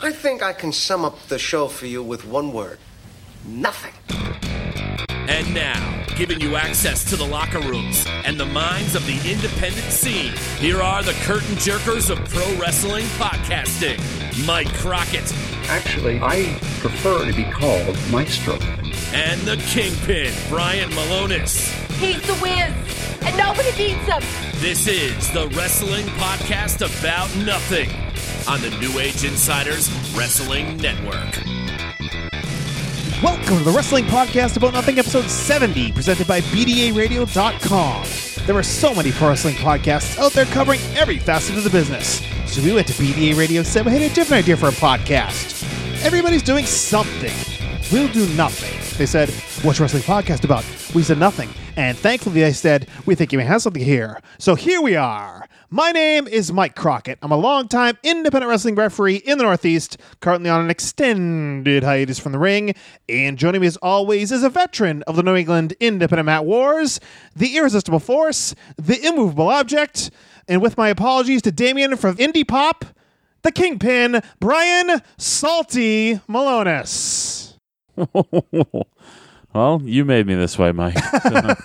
I think I can sum up the show for you with one word nothing. And now, giving you access to the locker rooms and the minds of the independent scene, here are the curtain jerkers of pro wrestling podcasting Mike Crockett Actually, I prefer to be called Maestro. and the Kingpin, Brian Malonis. He's the Wiz, and nobody beats him. This is the Wrestling Podcast About Nothing on the New Age Insiders Wrestling Network. Welcome to the Wrestling Podcast About Nothing, episode 70, presented by BDARadio.com. There are so many pro wrestling podcasts out there covering every facet of the business. So we went to BDA Radio and said we had a different idea for a podcast. Everybody's doing something. We'll do nothing. They said, What's wrestling podcast about? We said nothing. And thankfully, they said, We think you may have something here. So here we are. My name is Mike Crockett. I'm a longtime independent wrestling referee in the Northeast, currently on an extended hiatus from the ring. And joining me as always is a veteran of the New England Independent Mat Wars, the irresistible force, the immovable object. And with my apologies to Damien from Indie Pop, the Kingpin, Brian Salty Malonis. Well, you made me this way, Mike. I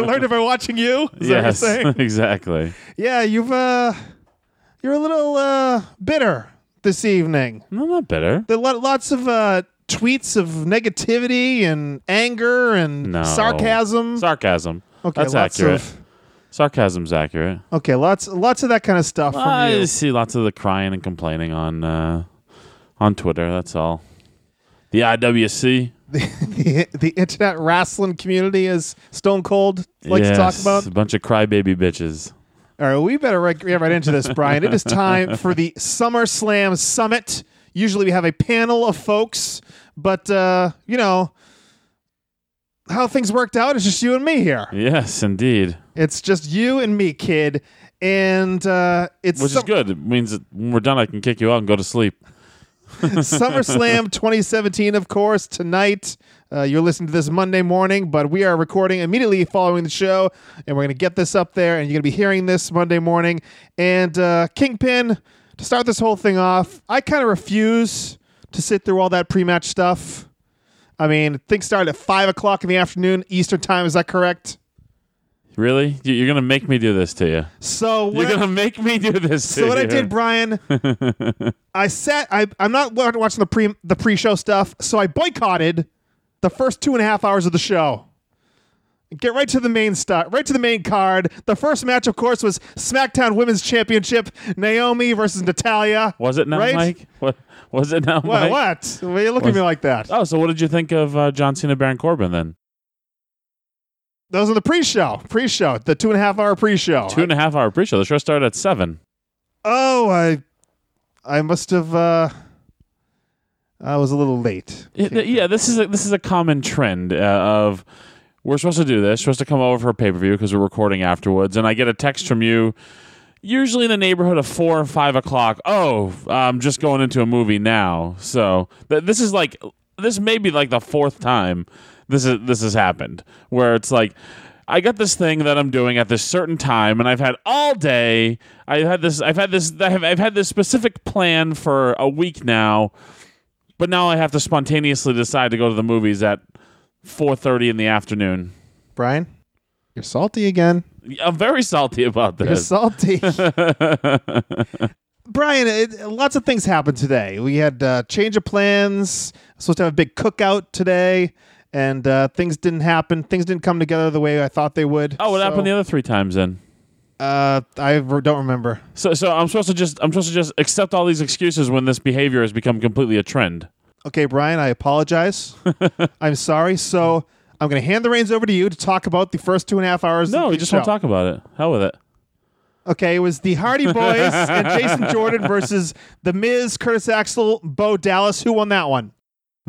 learned it by watching you. Is that what you're yes, saying? exactly. Yeah, you've uh you're a little uh bitter this evening. No, I'm not bitter. There are lo- lots of uh tweets of negativity and anger and No. sarcasm. Sarcasm. okay, That's accurate. Of, Sarcasm's accurate. okay, lots lots of that kind of stuff from I see lots of the crying and complaining on uh, on Twitter. That's all. The IWC. the, the internet wrestling community is Stone Cold likes to talk Yes, about. a bunch of crybaby bitches. All right, we better right, get right into this, Brian. It is time for the SummerSlam Summit. Usually we have a panel of folks, but uh, you know how things worked out is just you and me here. Yes, indeed. It's just you and me, kid, and uh, it's Which is good. It means that when we're done, I can kick you out and go to sleep. SummerSlam 2017, of course, tonight. Uh, you're listening to this Monday morning, but we are recording immediately following the show, and we're going to get this up there, and you're going to be hearing this Monday morning. And uh, Kingpin, to start this whole thing off, I kind of refuse to sit through all that pre match stuff. I mean, things started at 5 o'clock in the afternoon, Eastern Time. Is that correct? Really? You- You're gonna make me do this to you. So, You're I- gonna make me do this to So what I did, Brian, I sat. I I'm not watching the pre the pre show stuff, so I boycotted the first two and a half hours of the show. Get right to the main start, right to the main card. The first match, of course, was SmackDown Women's Championship: Naomi versus Natalya. Was it now, right? Mike? What was it now, What? Mike? What? Why are you looking at me like that? Oh, so what did you think of uh, John Cena, Baron Corbin then? Those are the pre-show. Pre-show. The two and a half hour pre-show. Two and a half hour pre-show. The show started at seven. oh, I, I must have. uh I was a little late. Yeah, th- yeah, this is a, this is a common trend uh, of we're supposed to do this, supposed to come over for a pay per view because we're recording afterwards, and I get a text from you, usually in the neighborhood of four or five o'clock. Oh, I'm just going into a movie now. So th- this is like this may be like the fourth time this is this has happened where it's like. I got this thing that I'm doing at this certain time, and I've had all day. I've had this. I've had this. I've, I've had this specific plan for a week now, but now I have to spontaneously decide to go to the movies at 4:30 in the afternoon. Brian, you're salty again. I'm very salty about this. You're salty. Brian, it, lots of things happened today. We had uh, change of plans. Supposed to have a big cookout today, and uh, things didn't happen. Things didn't come together the way I thought they would. oh, what So, happened the other three times then? Uh, I don't remember. So, so I'm supposed to just I'm supposed to just accept all these excuses when this behavior has become completely a trend. Okay, Brian, I apologize. I'm sorry. So I'm going to hand the reins over to you to talk about the first two and a half hours. No, we just show. won't talk about it. Hell with it. Okay, it was the Hardy Boys and Jason Jordan versus The Miz, Curtis Axel, Bo Dallas. Who won that one?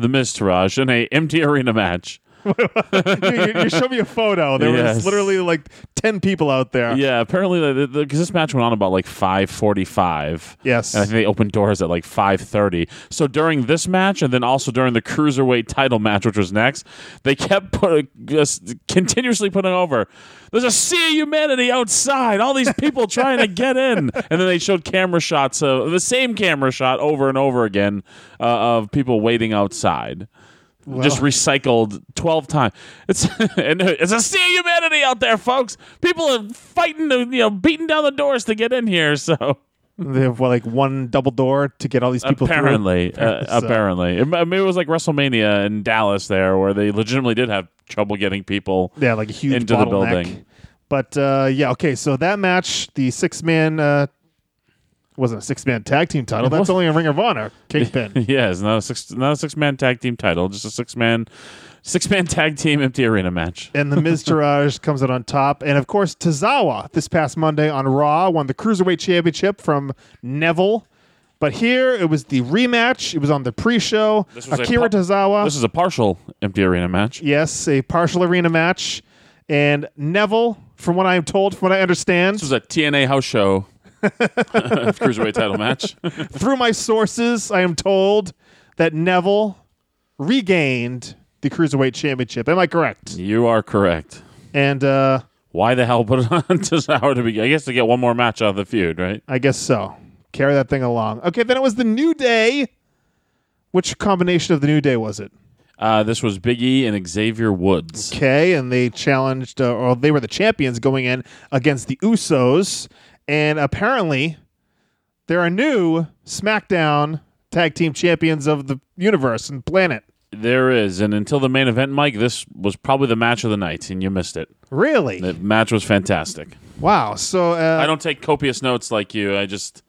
The Miztourage in a empty arena match. you, you show me a photo. There was literally like ten people out there. Yeah, apparently because this match went on about like five forty-five. Yes. and I think they opened doors at like five thirty. So during this match, and then also during the cruiserweight title match, which was next, they kept put, just continuously putting over. There's a sea of humanity outside. All these people trying to get in, and then they showed camera shots of the same camera shot over and over again uh, of people waiting outside. Just recycled 12 times. It's and it's a sea of humanity out there, folks. People are fighting to, you know, beating down the doors to get in here, so They have what, like one double door to get all these people through. apparently uh, So- apparently. It, I mean, it was like WrestleMania in Dallas there where they legitimately did have trouble getting people Yeah, like a huge into the building. But uh, yeah, okay. So that match, the six man uh, wasn't a six man tag team title. It That's wasn't. only a Ring of Honor kingpin. yeah, it's not a six not a six man tag team title, just a six man six man tag team empty arena match. and the Miz Taraj comes out on top. And of course, Tozawa this past Monday on Raw won the Cruiserweight Championship from Neville. But here it was the rematch. It was on the pre-show. This was Akira par- Tozawa. This is a partial empty arena match. yes, a partial arena match. And Neville, from what I am told, from what I understand, This was a TNA house show cruiserweight title match. through my sources, I am told that Neville regained the Cruiserweight Championship. Am I correct? You are correct. And uh, Why the hell put it on to Sauer to be? I guess to get one more match out of the feud, right? I guess so. Carry that thing along. Okay, then it was the New Day. Which combination of the New Day was it? Uh, this was Big E and Xavier Woods. Okay, and they challenged, uh, or they were the champions going in against the Usos. And apparently, there are new SmackDown tag team champions of the universe and planet. There is, and until the main event, Mike, this was probably the match of the night, and you missed it. Really? The match was fantastic. wow. So, uh, I don't take copious notes like you. I just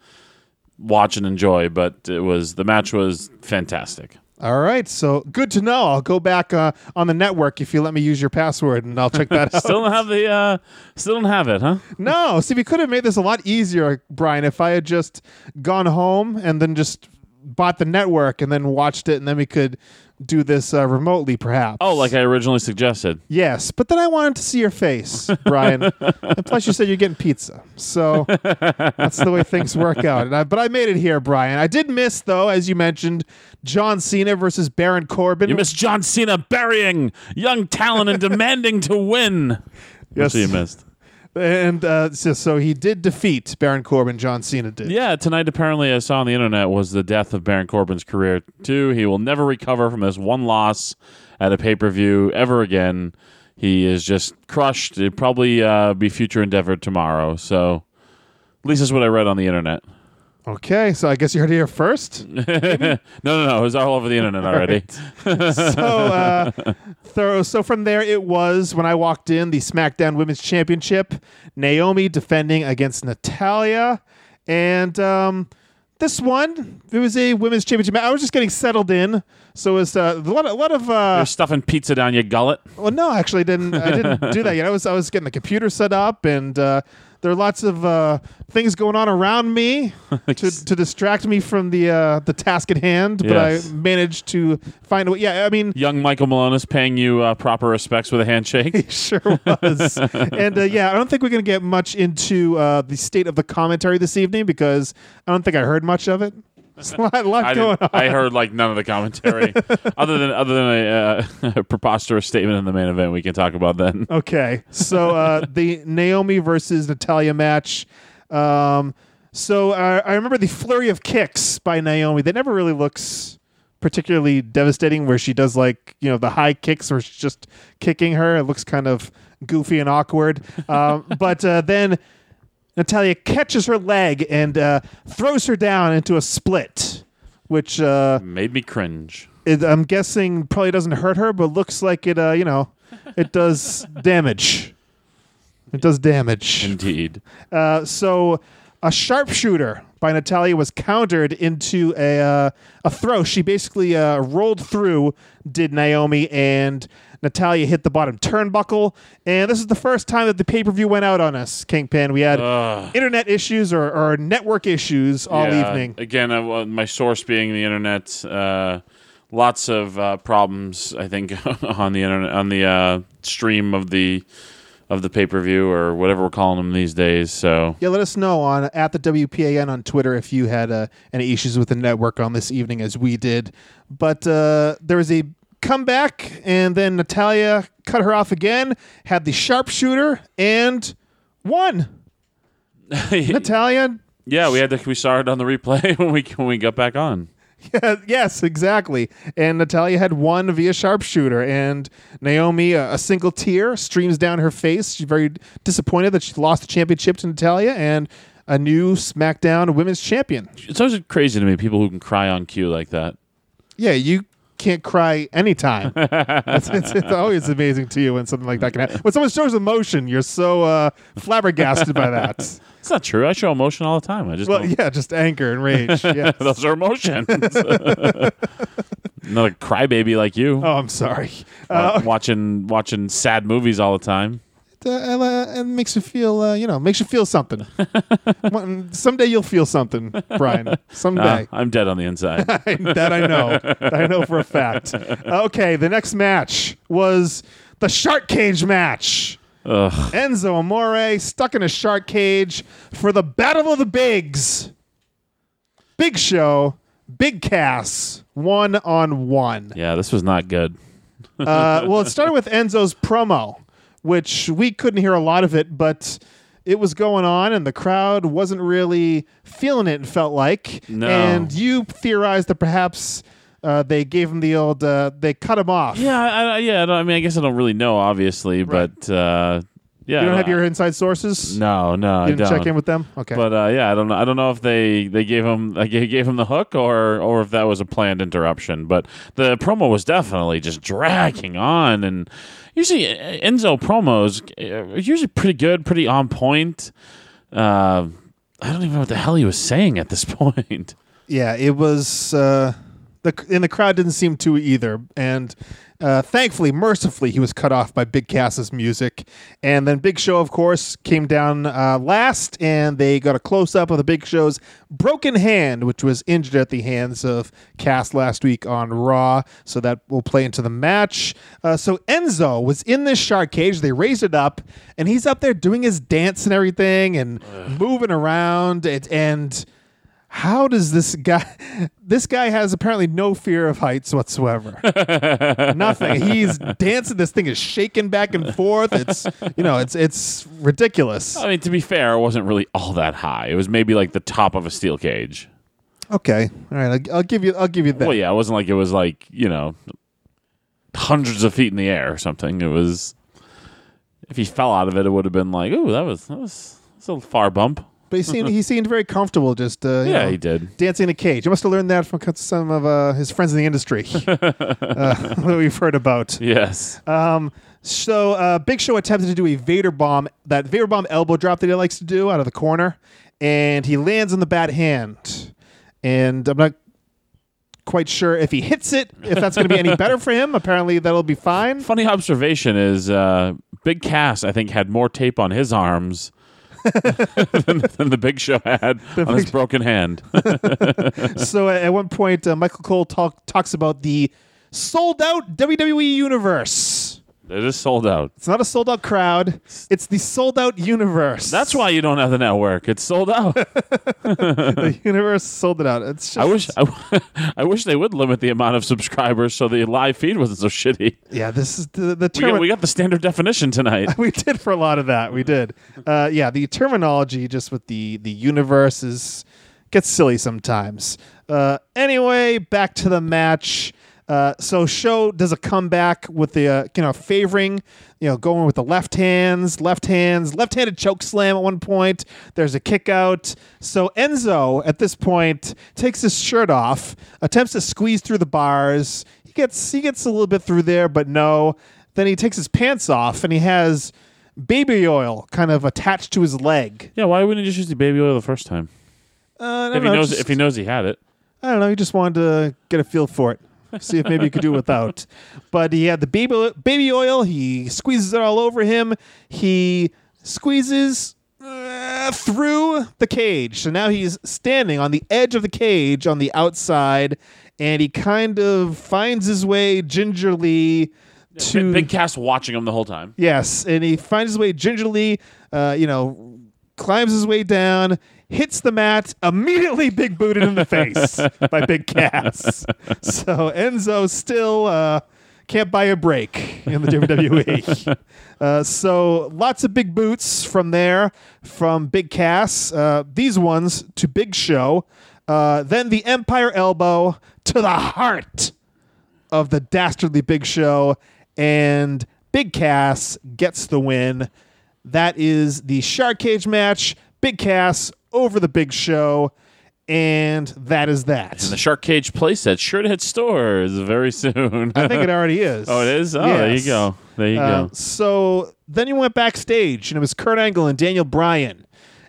watch and enjoy, but it was the match was fantastic. All right. So, good to know. I'll go back uh, on the network if you let me use your password, and I'll check that out. Still don't have the uh still don't have it, huh? No, see, we could have made this a lot easier, Brian, if I had just gone home and then just bought the network and then watched it, and then we could do this uh, remotely, perhaps. Oh, like I originally suggested. yes, but then I wanted to see your face, Brian. and plus, you said you're getting pizza, so that's the way things work out. And I, but I made it here, Brian. I did miss, though, as you mentioned, John Cena versus Baron Corbin. You missed John Cena burying young talent and demanding to win. Yes. You missed. And uh, so, so he did defeat Baron Corbin. John Cena did. Yeah, tonight apparently I saw on the internet was the death of Baron Corbin's career too. He will never recover from this one loss at a pay per view ever again. He is just crushed. It'd probably uh, be future endeavor tomorrow. So at least that's what I read on the internet. Okay, so I guess you heard it here first. no, no, no. It was all over the internet already. so uh, thorough. So from there, it was when I walked in the SmackDown Women's Championship. Naomi defending against Natalya, and um, this one it was a women's championship. match. I was just getting settled in, so it was uh, a lot, a lot of. Uh, You're stuffing pizza down your gullet. well, no, actually, I didn't. I didn't do that yet. I was I was getting the computer set up, and uh, there are lots of uh, things going on around me to, to distract me from the uh, the task at hand. But Yes. I managed to find a way. Yeah, I mean, Young Michael Malone is paying you uh, proper respects with a handshake. He sure was. and uh, yeah, I don't think we're going to get much into uh, the state of the commentary this evening because I don't think I heard much of it. There's a lot, I, going on. I heard like none of the commentary, other than other than a, uh, a preposterous statement in the main event. We can talk about then. Okay, so uh, the Naomi versus Natalya match. Um, so uh, I remember the flurry of kicks by Naomi. That never really looks particularly devastating. Where she does like you know the high kicks, where she's just kicking her. It looks kind of goofy and awkward. Um, but uh, then Natalya catches her leg and uh, throws her down into a split, which uh, Made me cringe. it, I'm guessing probably doesn't hurt her, but looks like it. Uh, you know, it does damage. It does damage. Indeed. Uh, so a sharpshooter by Natalya was countered into a uh, a throw. She basically uh, rolled through. Did Naomi and Natalya hit the bottom turnbuckle? And this is the first time that the pay per view went out on us, Kingpin. We had internet issues or, or network issues all Yeah, evening. Again, uh, my source being the internet. Uh, lots of uh, problems. I think on the internet, on the uh, stream of the of the pay per view or whatever we're calling them these days. So Yeah, let us know on at the WPAN on Twitter if you had uh, any issues with the network on this evening as we did. But uh, there was a comeback, and then Natalya cut her off again, had the sharpshooter, and won. Natalya yeah, we had to we saw it on the replay when we when we got back on. Yeah, yes, exactly. And Natalya had won via sharpshooter, and Naomi, a, a single tear streams down her face. She's very disappointed that she lost the championship to Natalya and a new SmackDown Women's Champion. It's always crazy to me people who can cry on cue like that. Yeah, you can't cry anytime. it's, it's, it's always amazing to you when something like that can happen. When someone shows emotion, you're so uh, flabbergasted by that. It's not true. I show emotion all the time. I just Well, don't- yeah, just anger and rage. Yes. those are emotions. Another crybaby like you, oh, I'm sorry. Uh, watching watching sad movies all the time. Uh, uh, it makes you feel, uh, you know, makes you feel something. Someday you'll feel something, Brian. Someday. I'm dead on the inside. that I know. That I know for a fact. Okay, the next match was the shark cage match. Ugh. Enzo Amore stuck in a shark cage for the Battle of the Bigs. Big Show, Big Cass, one on one. Yeah, this was not good. Uh, well, it started with Enzo's promo, which we couldn't hear a lot of it, but it was going on, and the crowd wasn't really feeling it. It felt like, No. and you theorized that perhaps uh, they gave him the old, uh, they cut him off. Yeah, I, yeah. I, don't, I mean, I guess I don't really know, obviously, but uh, yeah. You don't have your inside sources. no, no, you I didn't check in with them. Okay. But uh, yeah, I don't know. I don't know if they they gave him like, gave him the hook or or if that was a planned interruption. But the promo was definitely just dragging on, and usually uh, Enzo promos uh, are usually pretty good, pretty on point. Uh, I don't even know what the hell he was saying at this point. Yeah, it was. Uh, the and the crowd didn't seem to either, and uh, thankfully, mercifully, he was cut off by Big Cass's music, and then Big Show, of course, came down uh, last, and they got a close up of the Big Show's broken hand, which was injured at the hands of Cass last week on Raw. So that will play into the match. Uh, so Enzo was in this shark cage. They raised it up, and he's up there doing his dance and everything, and moving around, and. and how does this guy this guy has apparently no fear of heights whatsoever nothing he's dancing this thing is shaking back and forth it's you know it's it's ridiculous I mean, to be fair, it wasn't really all that high. It was maybe like the top of a steel cage. okay all right I'll, I'll give you i'll give you that Well, yeah, it wasn't like it was like you know hundreds of feet in the air or something. It was if he fell out of it, it would have been like, oh, that was that was that's a little far bump. But he seemed he seemed very comfortable just uh, you Yeah, know, he did. dancing in a cage he must have learned that from some of uh, his friends in the industry uh, that we've heard about Yes. Um, so uh, Big Show attempted to do a Vader bomb, that Vader bomb elbow drop that he likes to do out of the corner, and he lands on the bad hand. And I'm not quite sure if he hits it, if that's going to be any better for him. Apparently, that'll be fine. Funny observation is uh, Big Cass, I think, had more tape on his arms than, than the Big Show had on his broken hand. so at, at one point, uh, Michael Cole talk, talks about the sold out WWE universe. It is sold out. It's not a sold out crowd. It's the sold out universe. That's why you don't have the network. It's sold out. the universe sold it out. It's just, I wish I, I wish they would limit the amount of subscribers so the live feed wasn't so shitty. Yeah, this is the the We term. got, we got the standard definition tonight. we did for a lot of that. We did. Uh, yeah, the terminology just with the the universe is gets silly sometimes. Uh, anyway, back to the match. Uh, so show does a comeback with the uh, you know favoring you know going with the left hands left hands left-handed choke slam at one point there's a kick out so enzo at this point takes his shirt off attempts to squeeze through the bars he gets he gets a little bit through there but no then he takes his pants off and he has baby oil kind of attached to his leg. Yeah, why wouldn't he just use the baby oil the first time? Uh, If he knows just- if he knows he had it. I don't know. He just wanted to get a feel for it, see if maybe he could do without. But he had the baby baby oil. He squeezes it all over him. He squeezes. uh, through the cage. So now he's standing on the edge of the cage on the outside, and he kind of finds his way gingerly to Big, big Cass watching him the whole time. Yes, and he finds his way gingerly, uh, you know, climbs his way down, hits the mat, immediately big booted in the face by Big Cass. So Enzo still uh, can't buy a break in the WWE. Uh, so lots of big boots from there, from Big Cass. Uh, these ones to Big Show. Uh, then the Empire Elbow to the heart of the dastardly Big Show, and Big Cass gets the win. That is the Shark Cage match. Big Cass over the Big Show, and that is that. The Shark Cage playset sure to hit stores very soon. I think it already is. oh, it is. Oh, there you go. There you Uh, go. so then you went backstage, and it was Kurt Angle and Daniel Bryan,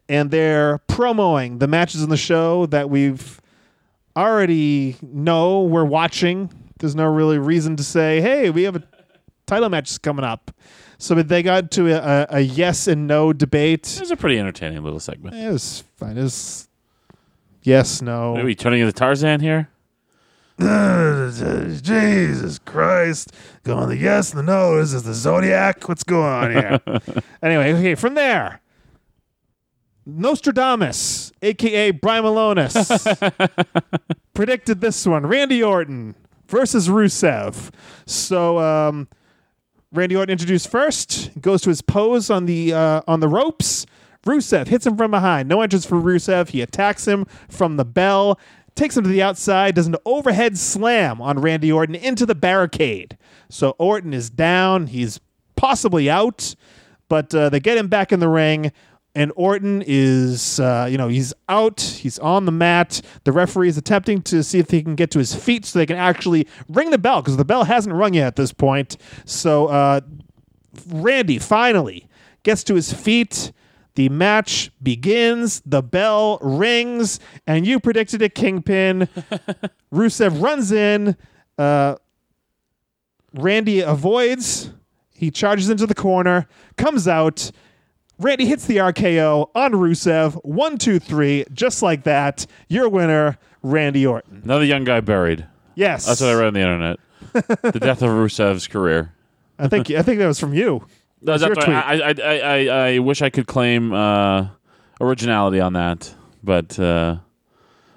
and they're promoing the matches in the show that we've already know we're watching. There's no really reason to say, "Hey, we have a title match coming up." So they got to a, a, a yes and no debate. It was a pretty entertaining little segment. It was fine. It was yes, no. Are we turning into Tarzan here? Jesus Christ. Going the yes and the no. Is this the Zodiac? What's going on here? anyway, okay, from there. Nostradamus, aka Brian Malonis, predicted this one. Randy Orton versus Rusev. So um, Randy Orton introduced first, goes to his pose on the uh, on the ropes. Rusev hits him from behind. No entrance for Rusev. He attacks him from the bell, takes him to the outside, does an overhead slam on Randy Orton into the barricade. So Orton is down. He's possibly out, but uh, they get him back in the ring. And Orton is, uh, you know, he's out. He's on the mat. The referee is attempting to see if he can get to his feet so they can actually ring the bell because the bell hasn't rung yet at this point. So uh, Randy finally gets to his feet. The match begins. The bell rings, and you predicted a kingpin. Rusev runs in. Uh, Randy avoids. He charges into the corner, comes out. Randy hits the RKO on Rusev. One, two, three, just like that. Your winner, Randy Orton. Another young guy buried. Yes, That's what I read on the internet. the death of Rusev's career. I think I think that was from you. No, That's your tweet. I, I, I, I, wish I could claim uh, originality on that, but uh,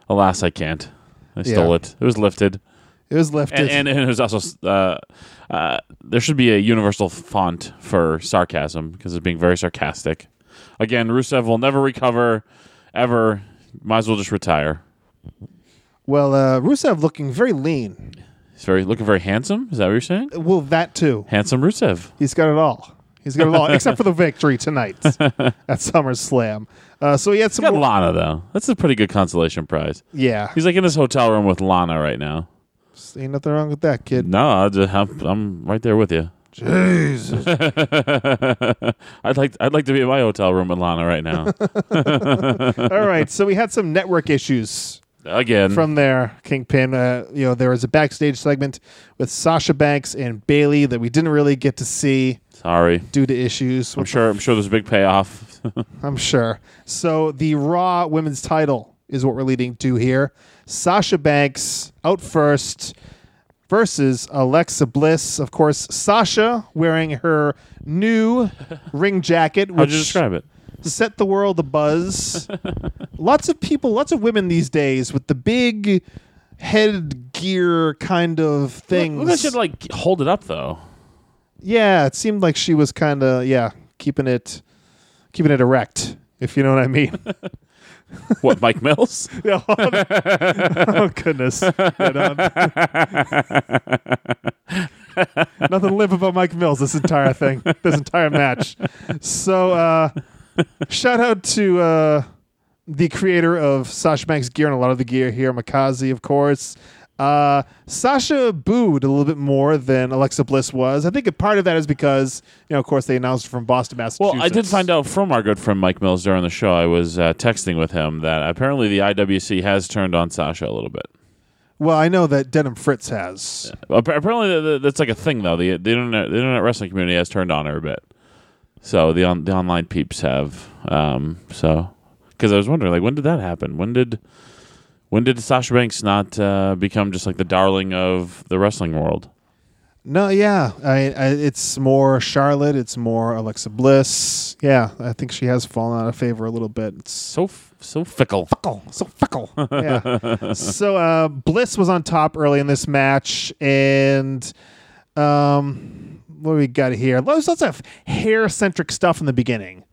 alas, I can't. I stole Yeah. it. It was lifted, It was lifted. and, and, and it was also uh, uh, there should be a universal font for sarcasm because it's being very sarcastic. Again, Rusev will never recover ever. Might as well just retire. well, uh, Rusev looking very lean. He's very looking very handsome. Is that what you're saying? Well, that too. Handsome Rusev. He's got it all. He's got it all, except for the victory tonight at SummerSlam. Uh, so he had some. Got more- Lana though. That's a pretty good consolation prize. yeah, He's like in his hotel room with Lana right now. Ain't nothing wrong with that, kid. No, I just, I'm, I'm right there with you. Jesus. I'd like I'd like to be in my hotel room with Lana right now. all right, so we had some network issues Again, from there, Kingpin. Uh, you know, there was a backstage segment with Sasha Banks and Bayley that we didn't really get to see sorry. due to issues. I'm sure I'm sure there's a big payoff. I'm sure. So the Raw Women's Title is what we're leading to here. Sasha Banks out first versus Alexa Bliss. Of course, Sasha wearing her new ring jacket, How'd which you describe it? set the world abuzz. lots of people, lots of women these days with the big headgear kind of things. Look, I should like hold it up though. yeah, it seemed like she was kind of yeah keeping it keeping it erect. If you know what I mean. What, Mike Mills? Yeah. oh goodness. Nothing to live about Mike Mills this entire thing, this entire match. So uh shout out to uh the creator of Sasha Banks gear and a lot of the gear here, Makazi, of course. Uh, Sasha booed a little bit more than Alexa Bliss was. I think a part of that is because, you know, of course, they announced from Boston, Massachusetts. Well, I did find out from our good friend Mike Mills during the show. I was uh, texting with him that apparently the IWC has turned on Sasha a little bit. Well, I know that Denim Fritz has. Appa- Apparently, th- th- that's like a thing though. The, the internet, the internet wrestling community has turned on her a bit. So the on the online peeps have. Um, so because I was wondering, like, when did that happen? When did when did Sasha Banks not uh, become just like the darling of the wrestling world? No, yeah, I, I, it's more Charlotte. It's more Alexa Bliss. Yeah, I think she has fallen out of favor a little bit. It's So f- so fickle. fickle, so fickle. yeah. so uh, Bliss was on top early in this match, and um, what do we got here? There's lots of hair centric stuff in the beginning.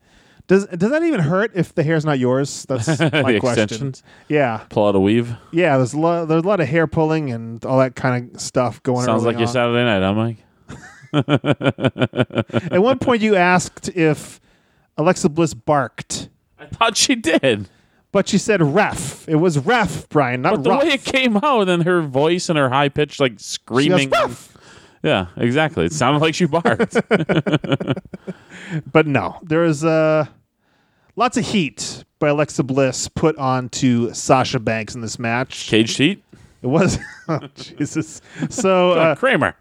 Does does that even hurt if the hair's not yours? That's my question. extensions. Yeah, Pull out a weave. yeah. There's a lot. There's a lot of hair pulling and all that kind of stuff going. On. Sounds like your. Saturday night, huh, Mike? At one point, you asked if Alexa Bliss barked, I thought she did. but she said ref. It was ref, Brian, not But the rough. way it came out, and then her voice and her high pitched like goes, screaming. "Ruff." Yeah, exactly. It sounded like she barked. But no, there's uh, lots of heat by Alexa Bliss put onto Sasha Banks in this match. Cage heat. It was oh, Jesus. So uh, Kramer.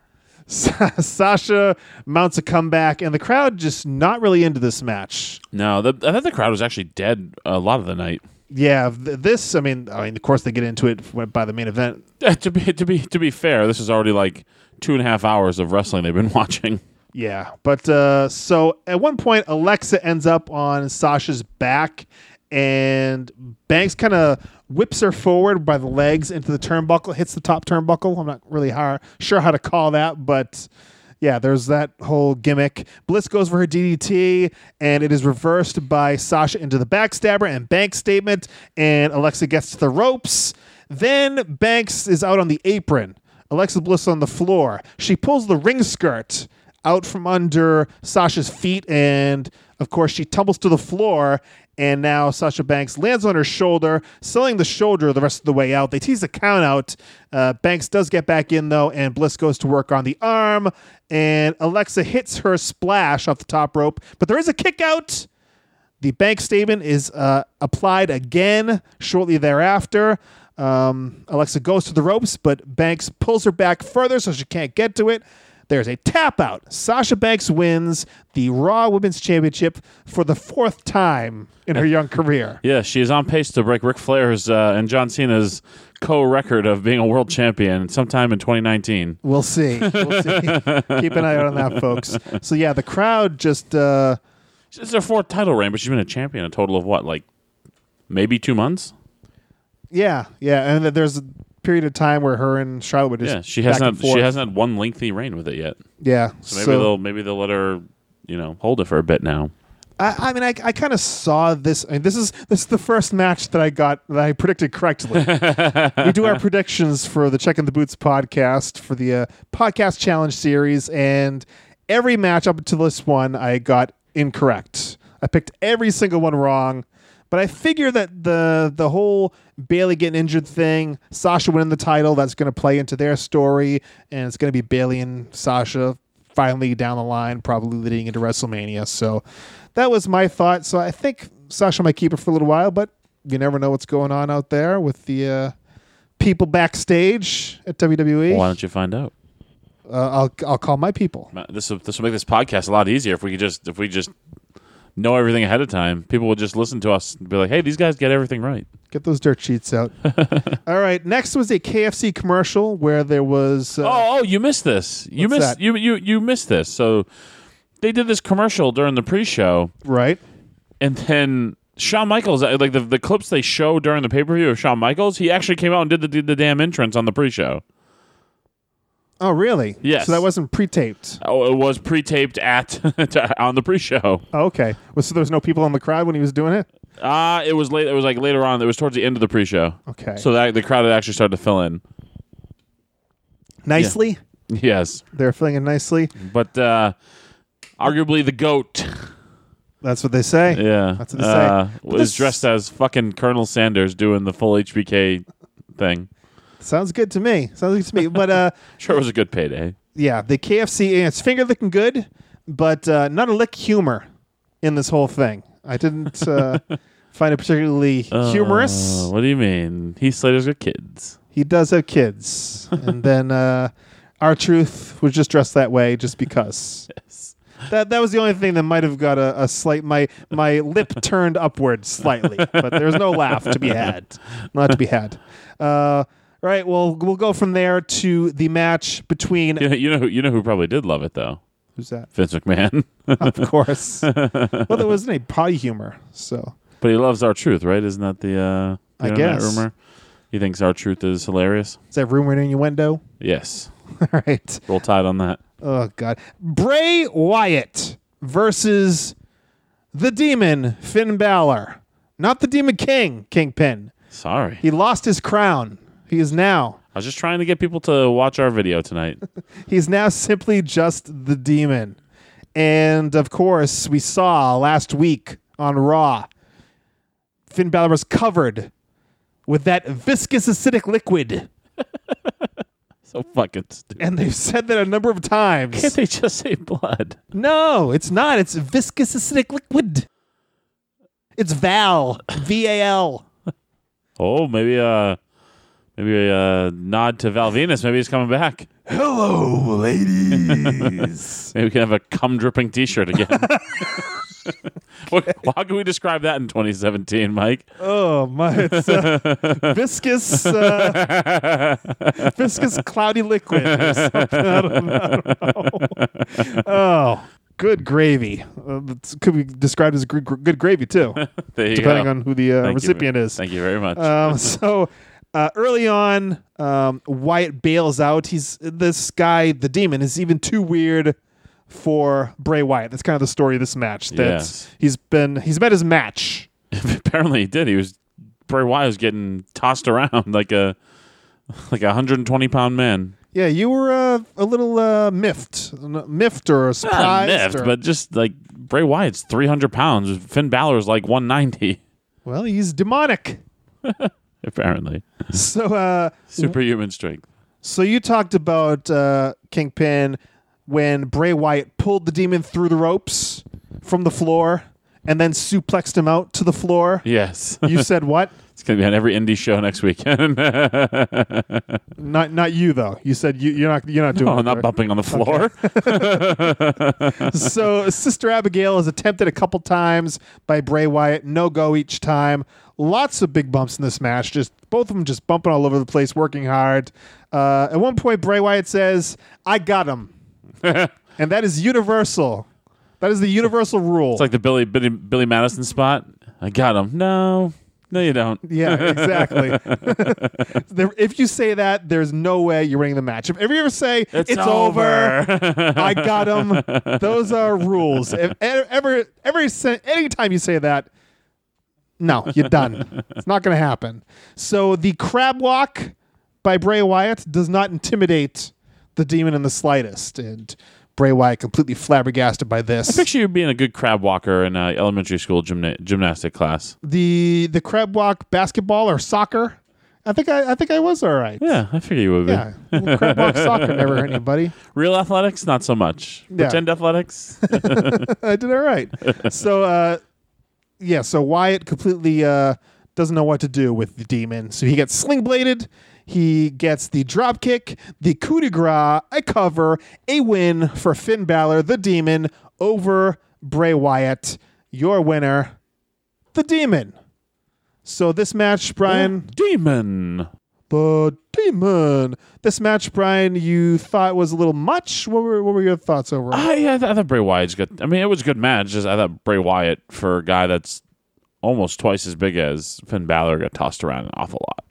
Sasha mounts a comeback, and the crowd just not really into this match. No, the, I thought the crowd was actually dead a lot of the night. Yeah, th- this. I mean, I mean, of course they get into it by the main event. Uh, to be to be to be fair, this is already like two and a half hours of wrestling they've been watching. Yeah, but uh, so at one point, Alexa ends up on Sasha's back, and Banks kind of whips her forward by the legs into the turnbuckle, hits the top turnbuckle. I'm not really how, sure how to call that, but yeah, there's that whole gimmick. Bliss goes for her DDT, and it is reversed by Sasha into the backstabber and Banks statement, and Alexa gets to the ropes. Then Banks is out on the apron. Alexa Bliss on the floor. She pulls the ring skirt out from under Sasha's feet, and of course, she tumbles to the floor. And now Sasha Banks lands on her shoulder, selling the shoulder the rest of the way out. They tease the count out. Uh, Banks does get back in, though, and Bliss goes to work on the arm. And Alexa hits her splash off the top rope, but there is a kick out. The bank statement is uh, applied again shortly thereafter. Um, Alexa goes to the ropes, but Banks pulls her back further so she can't get to it. There's a tap out. Sasha Banks wins the Raw Women's Championship for the fourth time in her young career. Yeah, she is on pace to break Ric Flair's uh, and John Cena's co-record of being a world champion sometime in 2019. We'll see. We'll see. Keep an eye out on that, folks. So, yeah, the crowd just. Uh, It's her fourth title reign, but she's been a champion a total of what, like maybe two months? Yeah, yeah. And there's a period of time where her and Charlotte would just. Yeah, she back hasn't. and she hasn't had one lengthy reign with it yet. Yeah. So maybe they'll maybe they'll let her, you know, hold it for a bit now. I, I mean, I, I kind of saw this. I mean, this is this is the first match that I got that I predicted correctly. we do our predictions for the Check in the Boots podcast for the uh, podcast challenge series, and every match up to this one I got incorrect. I picked every single one wrong, but I figure that the the whole Bayley getting injured thing, Sasha winning the title, that's going to play into their story, and it's going to be Bayley and Sasha finally down the line, probably leading into WrestleMania. So that was my thought. So I think Sasha might keep it for a little while, but you never know what's going on out there with the uh, people backstage at WWE. Why don't you find out? Uh, I'll I'll call my people. This will this will make this podcast a lot easier if we could just if we just know everything ahead of time. People will just listen to us and be like, "Hey, these guys get everything right." Get those dirt sheets out. All right. Next was a KFC commercial where there was. Uh, oh, oh, you missed this. You missed that? you you you missed this. So they did this commercial during the pre-show, Right. and then Shawn Michaels, uh, like the the clips they show during the pay per view of Shawn Michaels, he actually came out and did the the, the damn entrance on the pre-show. Oh, really? Yes. So that wasn't pre-taped. Oh, it was pre-taped at on the pre-show. Oh, okay. Well, so there was no people in the crowd when he was doing it. Uh it was late. It was like later on. It was towards the end of the pre-show. Okay. So that the crowd had actually started to fill in. nicely. Yes, They're filling in nicely. but uh arguably the goat. That's what they say. Yeah, That's what they say. uh, But was this- dressed as fucking Colonel Sanders doing the full HBK thing. Sounds good to me. Sounds good to me. But uh, Sure, it was a good payday. yeah, the KFC and it's finger looking good, but uh, not a lick humor in this whole thing. I didn't uh, find it particularly humorous. Uh, what do you mean? Heath Slater's got kids. He does have kids, and then uh, R-Truth was just dressed that way just because. Yes. that that was the only thing that might have got a, a slight my my lip turned upward slightly, but there's no laugh to be had, not to be had. Uh, right, well, we'll go from there to the match between You know, you know who you know who probably did love it though. who's that? Vince McMahon. Of course. well, there wasn't a pie humor, so but he loves R-Truth, right? Isn't that the uh I guess. rumor? He thinks R-Truth is hilarious. is that rumor and innuendo? Yes. All right. Roll tide on that. Oh God, Bray Wyatt versus the Demon Finn Balor, not the Demon King Kingpin. Sorry. He lost his crown. He is now. I was just trying to get people to watch our video tonight. He's now simply just the Demon. And of course, we saw last week on Raw, Finn Balor was covered with that viscous acidic liquid, so fucking stupid. and they've said that a number of times. Can't they just say blood? No, it's not. It's viscous acidic liquid. It's Val. V A L. Oh, maybe uh maybe a uh, nod to Val Venis. Maybe he's coming back. Hello, ladies. Maybe we can have a cum dripping T-shirt again. what, how can we describe that in 2017, Mike? oh my! It's uh, viscous, uh, viscous cloudy liquid. Or something. I don't, I don't know. Oh, good gravy. Uh, could be described as gr- good gravy too, depending go. on who the uh, Thank you. recipient is. Thank you very much. Um, so uh, early on, um, Wyatt bails out. He's this guy, the demon, is even too weird for Bray Wyatt. That's kind of the story of this match. That Yes. he's been he's met his match. Apparently, he did. He was Bray Wyatt was getting tossed around like a like a 120 pound man. Yeah, you were uh, a little uh, miffed, miffed or Not surprised. miffed, or- but just like Bray Wyatt's 300 pounds. Finn Balor's like 190. well, he's demonic. Apparently, So, uh, superhuman strength. so you talked about uh, Kingpin when Bray Wyatt pulled the demon through the ropes from the floor and then suplexed him out to the floor. Yes, You said what? it's gonna be on every indie show next weekend. Not not you though. You said you, you're not you're not doing. oh, it, not right? bumping on the floor. so Sister Abigail is attempted a couple times by Bray Wyatt, no go each time. Lots of big bumps in this match. Just both of them just bumping all over the place, working hard. Uh, at one point, Bray Wyatt says, "I got him," and that is universal. That is the universal rule. It's like the Billy Billy, Billy Madison spot. I got him. No, no, you don't. yeah, exactly. There- if you say that, there's no way you're winning the match. If ever you ever say it's, over, I got him. Those are rules. If ever, every se- anytime you say that, no, you're done. it's not going to happen. So the crab walk by Bray Wyatt does not intimidate the demon in the slightest, and Bray Wyatt completely flabbergasted by this. I Picture you being a good crab walker in uh, elementary school gymna- gymnastic class. the the crab walk basketball or soccer. I think I, I think I was all right. Yeah, I figure you would be. Yeah, Well, crab walk soccer never hurt anybody. Real athletics, not so much. Yeah. Pretend athletics. I did all right. so, uh, yeah, so Wyatt completely uh, doesn't know what to do with the demon. So he gets sling bladed. He gets the drop kick, the coup de grace, a cover, a win for Finn Balor, the demon, over Bray Wyatt. Your winner, the demon. So this match, Brian, The Demon. The demon. This match, Brian, you thought was a little much. What were what were your thoughts overall? I, yeah, I, th- I thought Bray Wyatt's good. I mean, it was a good match. Just I thought Bray Wyatt for a guy that's almost twice as big as Finn Balor got tossed around an awful lot.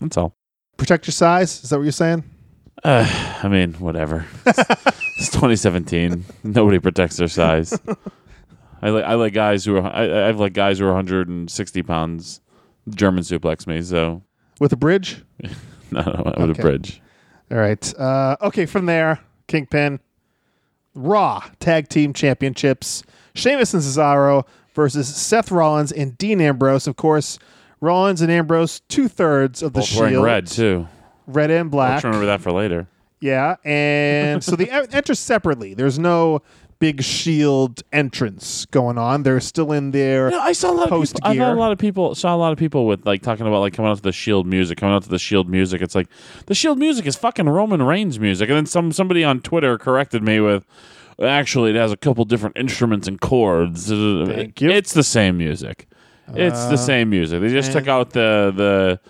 That's all. Protect your size. Is that what you're saying? Uh, I mean, whatever. It's, it's 2017. Nobody protects their size. I like I like guys who are I, I have like guys who are 160 pounds. German suplex me, so With a bridge. no, no, with Okay. a bridge. All right. Uh, okay, from there, Kingpin, Raw Tag Team Championships, Sheamus and Cesaro versus Seth Rollins and Dean Ambrose. Of course, Rollins and Ambrose, two thirds of the Both Shield, wearing red too. red and black. to remember that for later. Yeah, and so they en- enter separately. There's no big Shield entrance going on. They're still in there. Yeah, I saw a lot of post people. I saw a lot of people. Saw a lot of people with like talking about like coming out to the Shield music, coming out to the Shield music. It's like the Shield music is fucking Roman Reigns music, and then some somebody on Twitter corrected me with, actually it has a couple different instruments and chords. Thank you. It's the same music. It's the uh, same music. They just took out the the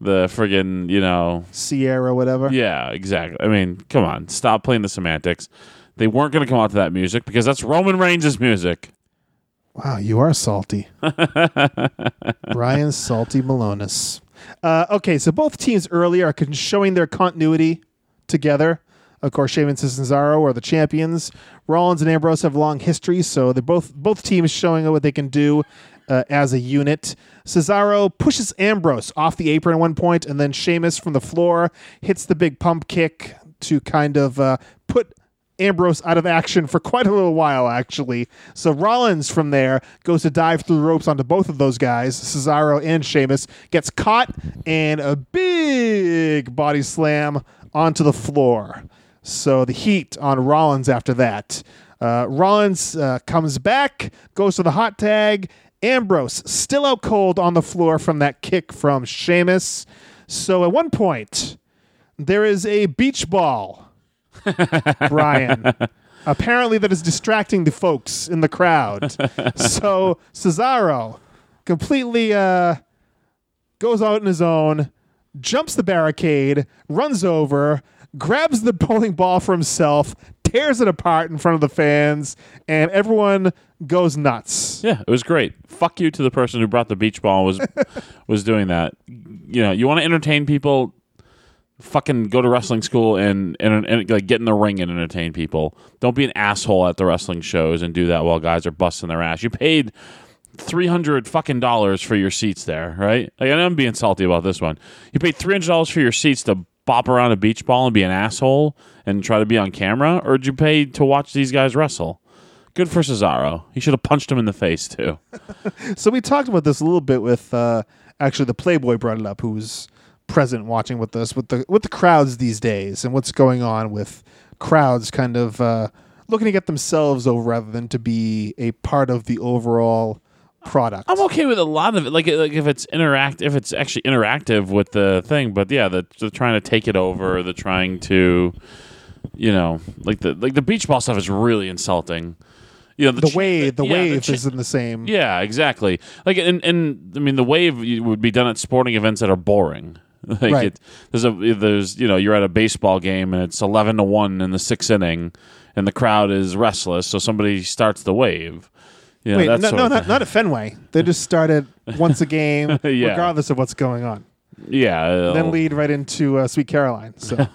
the friggin' you know Sierra, whatever. yeah exactly. I mean, come on, stop playing the semantics. They weren't going to come out to that music because that's Roman Reigns' music. Wow, you are salty. Brian Salty Malonis. Uh, okay, so both teams earlier are showing their continuity together. Of course, Sheamus and Cesaro are the champions. Rollins and Ambrose have long history, so they're both both teams showing what they can do uh, as a unit. Cesaro pushes Ambrose off the apron at one point, and then Sheamus from the floor hits the big pump kick to kind of uh, put Ambrose out of action for quite a little while, actually. So Rollins from there goes to dive through the ropes onto both of those guys, Cesaro and Sheamus, gets caught, and a big body slam onto the floor. So the heat on Rollins after that. Uh, Rollins uh, comes back, goes to the hot tag. Ambrose still out cold on the floor from that kick from Sheamus. So at one point, there is a beach ball Brian. Apparently, that is distracting the folks in the crowd. so Cesaro completely uh, goes out on his own, jumps the barricade, runs over, grabs the bowling ball for himself, tears it apart in front of the fans, and everyone goes nuts. Yeah, it was great. Fuck you to the person who brought the beach ball and was was doing that. You know, you want to entertain people, fucking go to wrestling school and, and and like get in the ring and entertain people. Don't be an asshole at the wrestling shows and do that while guys are busting their ass. You paid three hundred fucking dollars for your seats there, right? Like, and I'm being salty about this one. You paid three hundred dollars for your seats to bop around a beach ball and be an asshole and try to be on camera, or did you pay to watch these guys wrestle? Good for Cesaro. He should have punched him in the face too. So we talked about this a little bit with uh, actually the Playboy brought it up, who was present watching with us with the with the crowds these days and what's going on with crowds kind of uh, looking to get themselves over rather than to be a part of the overall product. I'm okay with a lot of it, like like if it's interact, if it's actually interactive with the thing. But yeah, the, they're trying to take it over. They're trying to, you know, like the like the beach ball stuff is really insulting. You know, the cha- wave, the yeah, wave cha- isn't the same. Yeah, exactly. Like, and, and I mean, the wave would be done at sporting events that are boring. Like Right. it, there's a there's you know you're at a baseball game and it's eleven to one in the sixth inning, and the crowd is restless, so somebody starts the wave. You know, Wait, no, no, not, not at Fenway. They just started once a game, Yeah. regardless of what's going on. yeah. Then lead right into uh, Sweet Caroline. So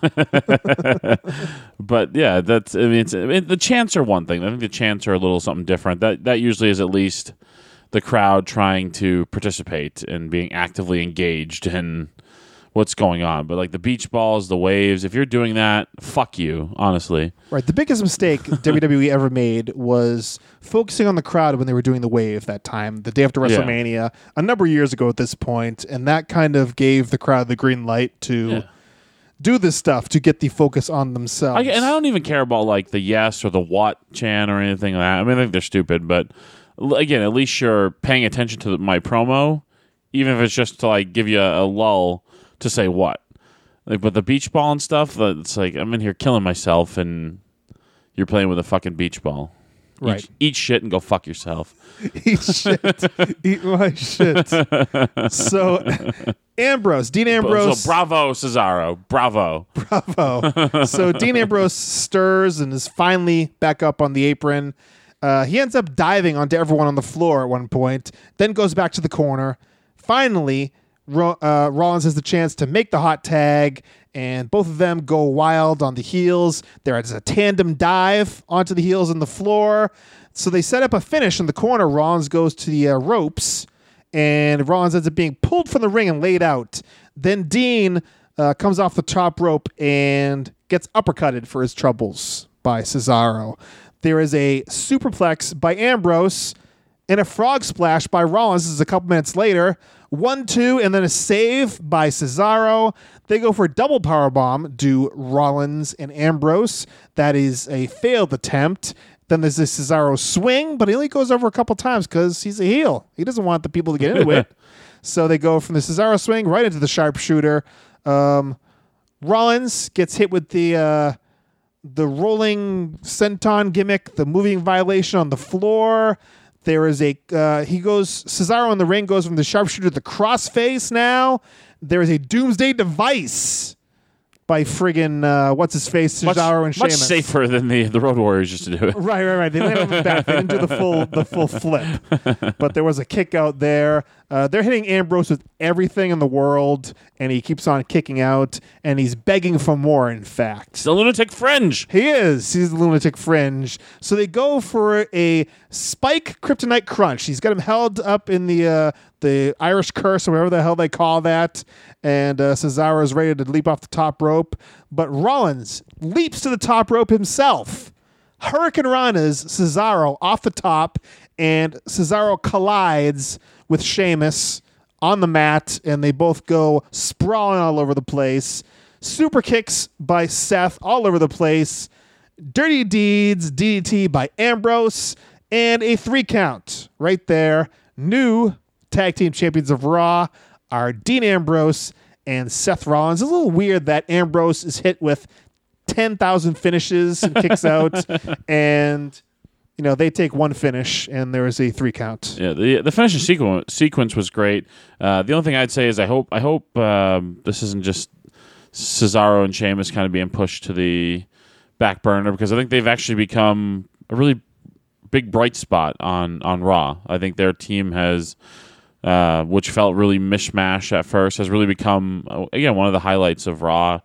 but yeah, that's I mean, it's, I mean, the chants are one thing. I think the chants are a little something different. That that usually is at least the crowd trying to participate and being actively engaged in what's going on. But like the beach balls, the waves, if you're doing that, fuck you. Honestly, Right. The biggest mistake WWE ever made was focusing on the crowd when they were doing the wave that time, the day after Yeah. WrestleMania, a number of years ago at this point, and that kind of gave the crowd the green light to Yeah. do this stuff to get the focus on themselves. I, and I don't even care about like the yes or the what chant or anything like that. I mean, I think they're stupid, but again, at least you're paying attention to the, my promo, even if it's just to like give you a, a lull to say what. Like, but the beach ball and stuff, it's like I'm in here killing myself, and you're playing with a fucking beach ball. Eat- Right. Eat, shit and go fuck yourself. Eat shit. Eat my shit. So Ambrose, Dean Ambrose. So bravo, Cesaro. Bravo. Bravo. so Dean Ambrose stirs and is finally back up on the apron. Uh, he ends up diving onto everyone on the floor at one point, then goes back to the corner. Finally, uh, Rollins has the chance to make the hot tag, and both of them go wild on the heels. There is a tandem dive onto the heels on the floor. So they set up a finish in the corner. Rollins goes to the uh, ropes, and Rollins ends up being pulled from the ring and laid out. Then Dean uh, comes off the top rope and gets uppercutted for his troubles by Cesaro. There is a superplex by Ambrose and a frog splash by Rollins. This is a couple minutes later. One, two, and then a save by Cesaro. They go for a double power bomb. Do Rollins and Ambrose. That is a failed attempt. Then there's this Cesaro swing, but he only goes over a couple times because he's a heel. He doesn't want the people to get into it. So they go from the Cesaro swing right into the sharpshooter. Um, Rollins gets hit with the uh, the rolling senton gimmick, the moving violation on the floor. There is a uh, he goes Cesaro in the ring goes from the sharpshooter to the crossface now. There is a doomsday device by friggin' uh, what's his face Much, Cesaro and much safer than the, the Road Warriors used to do it. Right, right, right. They landed on the back. They didn't do the full the full flip, but there was a kick out there. Uh, they're hitting Ambrose with everything in the world, and he keeps on kicking out, and he's begging for more. In fact, The Lunatic Fringe. he is. He's the lunatic fringe. So they go for a spike kryptonite crunch. He's got him held up in the uh, the Irish curse or whatever the hell they call that. And uh, Cesaro is ready to leap off the top rope, but Rollins leaps to the top rope himself. Hurricanrana's Cesaro off the top, and Cesaro collides with Sheamus on the mat, and they both go sprawling all over the place. Super kicks by Seth all over the place. Dirty Deeds, DDT by Ambrose, and a three count right there. New tag team champions of Raw are Dean Ambrose and Seth Rollins. It's a little weird that Ambrose is hit with 10,000 finishes and kicks out, and, you know, they take one finish, and there is a three count. Yeah, the the finishing sequence sequence was great. Uh, the only thing I'd say is I hope I hope um, this isn't just Cesaro and Sheamus kind of being pushed to the back burner because I think they've actually become a really big bright spot on on Raw. I think their team has. Uh, which felt really mishmash at first, has really become uh, again one of the highlights of Raw,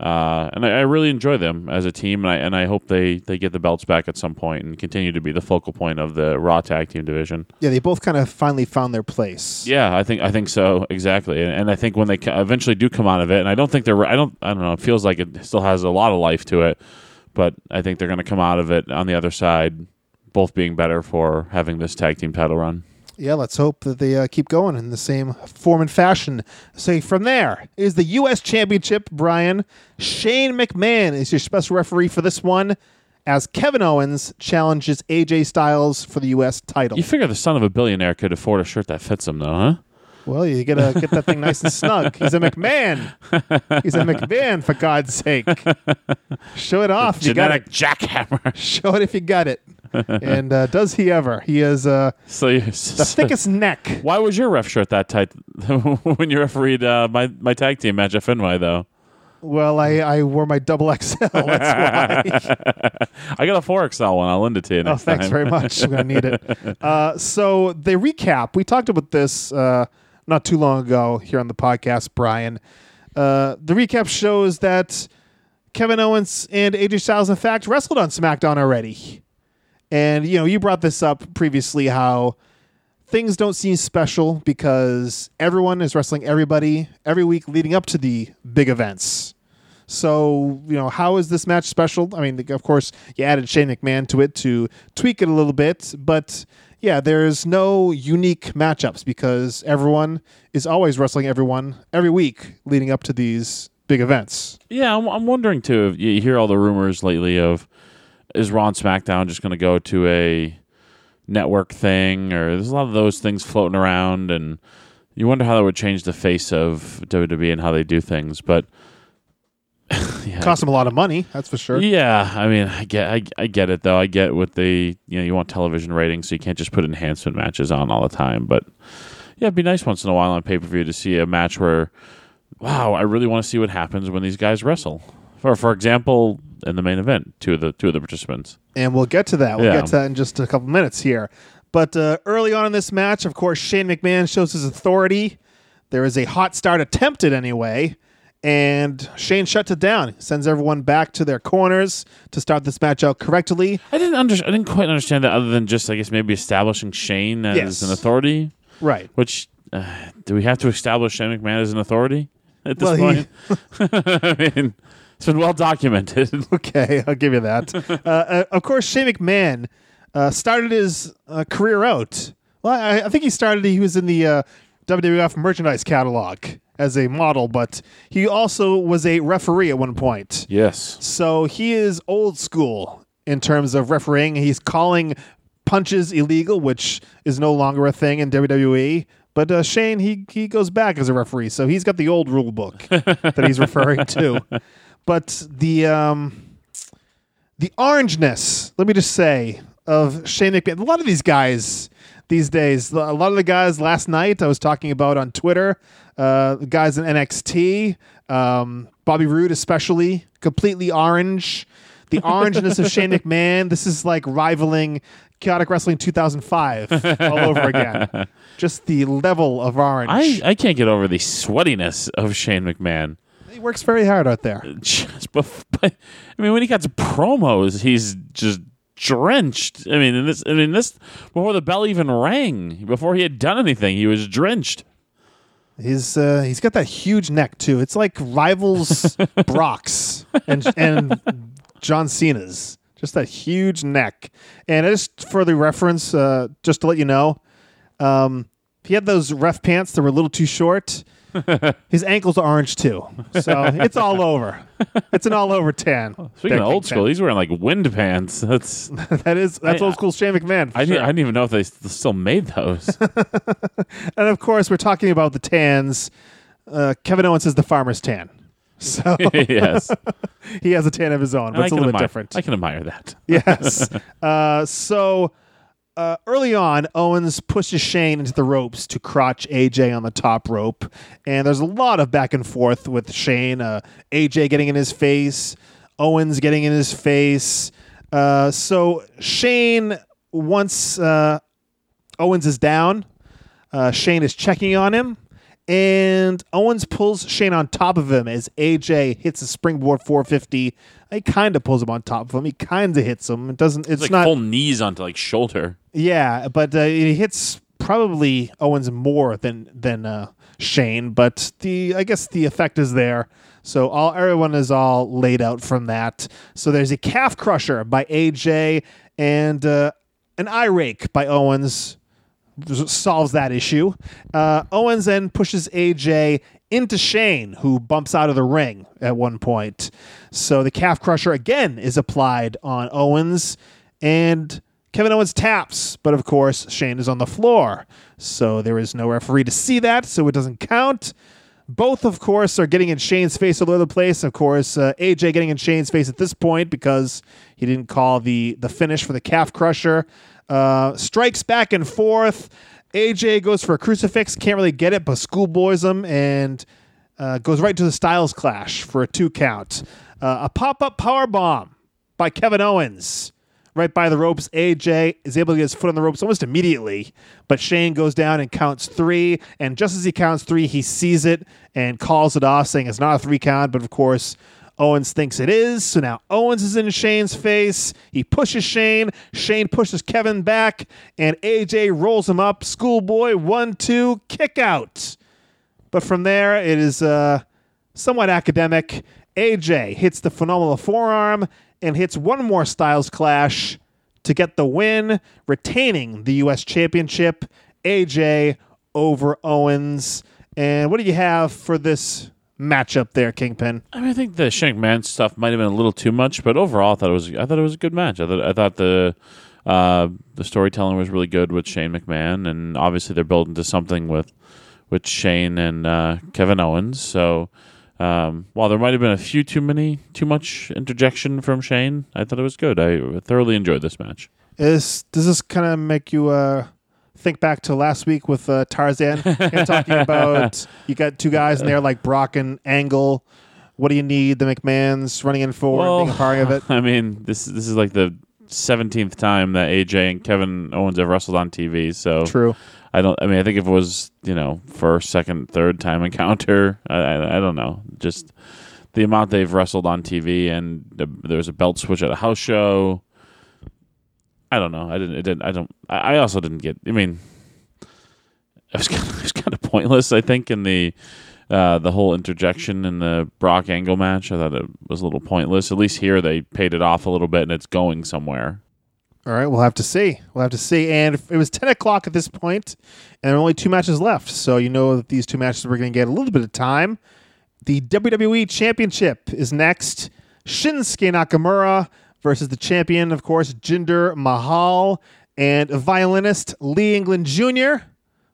uh, and I, I really enjoy them as a team, and I and I hope they they get the belts back at some point and continue to be the focal point of the Raw tag team division. Yeah, they both kind of finally found their place. Yeah, I think I think so exactly, and, and I think when they eventually do come out of it, and I don't think they're I don't I don't know, it feels like it still has a lot of life to it, but I think they're going to come out of it on the other side, both being better for having this tag team title run. Yeah, let's hope that they uh, keep going in the same form and fashion. So from there is the U.S. Championship, Brian. Shane McMahon is your special referee for this one as Kevin Owens challenges AJ Styles for the U.S. title. You figure the son of a billionaire could afford a shirt that fits him, though, huh? Well, you gotta get that thing nice and snug. He's a McMahon. He's a McMahon, for God's sake. Show it off. You got Genetic it. jackhammer. Show it if you got it. and uh, does he ever? He has uh, so the thickest neck. Why was your ref shirt that tight when you refereed uh, my my tag team match at Fenway, though? Well, I, I wore my double XL. That's why. I got a four XL one. I'll lend it to you Oh, thanks time. very much. I'm going to need it. Uh, so they recap. We talked about this uh, not too long ago here on the podcast, Brian. Uh, the recap shows that Kevin Owens and AJ Styles, in fact, wrestled on SmackDown already. And, you know, you brought this up previously how things don't seem special because everyone is wrestling everybody every week leading up to the big events. So, you know, how is this match special? I mean, of course, you added Shane McMahon to it to tweak it a little bit, but yeah, there's no unique matchups because everyone is always wrestling everyone every week leading up to these big events. Yeah, I'm, I'm wondering too. You hear all the rumors lately of is Raw SmackDown just going to go to a network thing, or there's a lot of those things floating around, and you wonder how that would change the face of WWE and how they do things. But yeah, Cost them a lot of money, that's for sure. yeah, I mean, I get, I, I get it though. I get with the, you know, you want television ratings, so you can't just put enhancement matches on all the time. But yeah, it'd be nice once in a while on pay per view to see a match where, wow, I really want to see what happens when these guys wrestle. For for example, in the main event, two of the two of the participants. and we'll get to that. We'll Yeah. get to that in just a couple minutes here. But uh, early on in this match, of course, Shane McMahon shows his authority. There is a hot start attempted anyway, and Shane shuts it down. Sends everyone back to their corners to start this match out correctly. I didn't under, I didn't quite understand that, other than just I guess maybe establishing Shane as Yes. an authority. Right. Which uh, do we have to establish Shane McMahon as an authority at this Well, he- point? I mean, it's been well documented. Okay, I'll give you that. uh, uh, of course, Shane McMahon uh, started his uh, career out. Well, I, I think he started. He was in the uh, WWF merchandise catalog as a model, but he also was a referee at one point. yes. So he is old school in terms of refereeing. He's calling punches illegal, which is no longer a thing in WWE. But uh, Shane, he he goes back as a referee, so he's got the old rule book that he's referring to. But the um, the orangeness, let me just say, of Shane McMahon. A lot of these guys these days, a lot of the guys last night I was talking about on Twitter, uh, guys in NXT, um, Bobby Roode especially, completely orange. The orangeness of Shane McMahon. This is like rivaling Chaotic Wrestling 2005 all over again. Just the level of orange. I, I can't get over the sweatiness of Shane McMahon. he works very hard out there. Just bef- I mean, when he got to promos, he's just drenched. I mean, in this, I mean, this before the bell even rang, before he had done anything, he was drenched. He's uh, he's got that huge neck too. It's like rivals Brock's and and John Cena's. Just that huge neck. And just for the reference, uh, just to let you know, um, he had those ref pants that were a little too short. His ankles are orange too, so it's all over. It's an all over tan. Speaking of old school, he's wearing like wind pants. That's that is that's I- old school Shane McMahon. for I, didn't, sure. I didn't even know if they s- still made those. And of course, we're talking about the tans. Uh, Kevin Owens is the farmer's tan, so yes, he has a tan of his own, but I it's a can little bit admire, different. I can admire that. yes. Uh, so uh, early on, Owens pushes Shane into the ropes to crotch AJ on the top rope, and there's a lot of back and forth with Shane. Uh, AJ getting in his face, Owens getting in his face. Uh, so Shane, once uh, Owens is down, uh, Shane is checking on him. And Owens pulls Shane on top of him as AJ hits a springboard 450. He kind of pulls him on top of him. He kind of hits him. It doesn't. It's, It's like not. full knees onto like shoulder. Yeah, but uh, he hits probably Owens more than than uh, Shane. But the I guess the effect is there. So all everyone is all laid out from that. So there's a calf crusher by AJ and uh, an eye rake by Owens solves that issue. Uh, Owens then pushes AJ into Shane, who bumps out of the ring at one point. So the calf crusher again is applied on Owens, and Kevin Owens taps, but of course Shane is on the floor. So there is no referee to see that, so it doesn't count. Both, of course, are getting in Shane's face all over the place. Of course, uh, AJ getting in Shane's face at this point because he didn't call the the finish for the calf crusher. Uh, strikes back and forth. AJ goes for a crucifix, can't really get it, but schoolboys him and uh, goes right to the Styles Clash for a two count. Uh, a pop up power bomb by Kevin Owens. Right by the ropes, AJ is able to get his foot on the ropes almost immediately, but Shane goes down and counts three. And just as he counts three, he sees it and calls it off, saying it's not a three count. But of course, Owens thinks it is. So now Owens is in Shane's face. He pushes Shane. Shane pushes Kevin back, and AJ rolls him up. Schoolboy one two kick out. But from there, it is uh, somewhat academic. AJ hits the phenomenal forearm and hits one more Styles Clash to get the win, retaining the U.S. Championship. AJ over Owens. And what do you have for this matchup there, Kingpin? I mean, I think the Shane McMahon stuff might have been a little too much, but overall, I thought it was. I thought it was a good match. I thought. I thought the uh, the storytelling was really good with Shane McMahon, and obviously they're building to something with with Shane and uh, Kevin Owens. So um, while there might have been a few too many, too much interjection from Shane, I thought it was good. I thoroughly enjoyed this match. Is does this kind of make you uh, think back to last week with uh, Tarzan? You're talking about you got two guys in there like Brock and Angle. What do you need? The McMahon's running in forward, being a part of it. I mean, this this is like the seventeenth time that AJ and Kevin Owens have wrestled on TV. So True. I don't. I mean, I think if it was you know first, second, third time encounter, I, I, I don't know. Just the amount they've wrestled on TV, and the, there was a belt switch at a house show. I don't know. I didn't. It didn't. I don't. I, also didn't get. I mean, it was kind of, it was kind of pointless. I think in the uh, the whole interjection in the Brock Angle match, I thought it was a little pointless. At least here they paid it off a little bit, and it's going somewhere. All right, we'll have to see. We'll have to see. And if- it was 10 o'clock at this point, and there are only two matches left. So you know that these two matches we're going to get a little bit of time. The WWE Championship is next. Shinsuke Nakamura versus the champion, of course, Jinder Mahal, and violinist Lee England Jr.,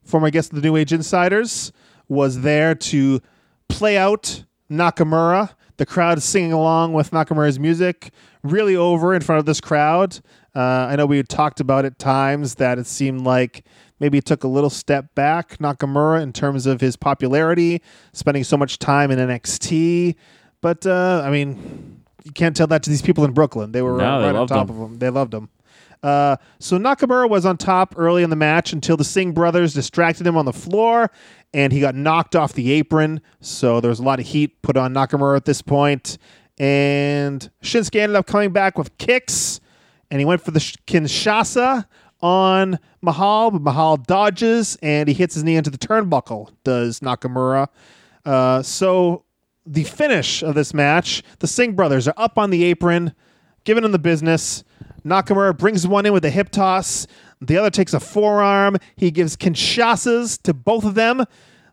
former guest of the New Age Insiders, was there to play out Nakamura. The crowd singing along with Nakamura's music, really over in front of this crowd. Uh, I know we had talked about at times that it seemed like maybe he took a little step back, Nakamura, in terms of his popularity, spending so much time in NXT. But uh, I mean, you can't tell that to these people in Brooklyn. They were No, they right on top him. of them. They loved them. Uh, so Nakamura was on top early in the match until the Singh brothers distracted him on the floor, and he got knocked off the apron. So there was a lot of heat put on Nakamura at this point, and Shinsuke ended up coming back with kicks, and he went for the sh- Kinshasa on Mahal, but Mahal dodges and he hits his knee into the turnbuckle. Does Nakamura? Uh, so the finish of this match, the Singh brothers are up on the apron, giving him the business. Nakamura brings one in with a hip toss. The other takes a forearm. He gives Kinshasas to both of them.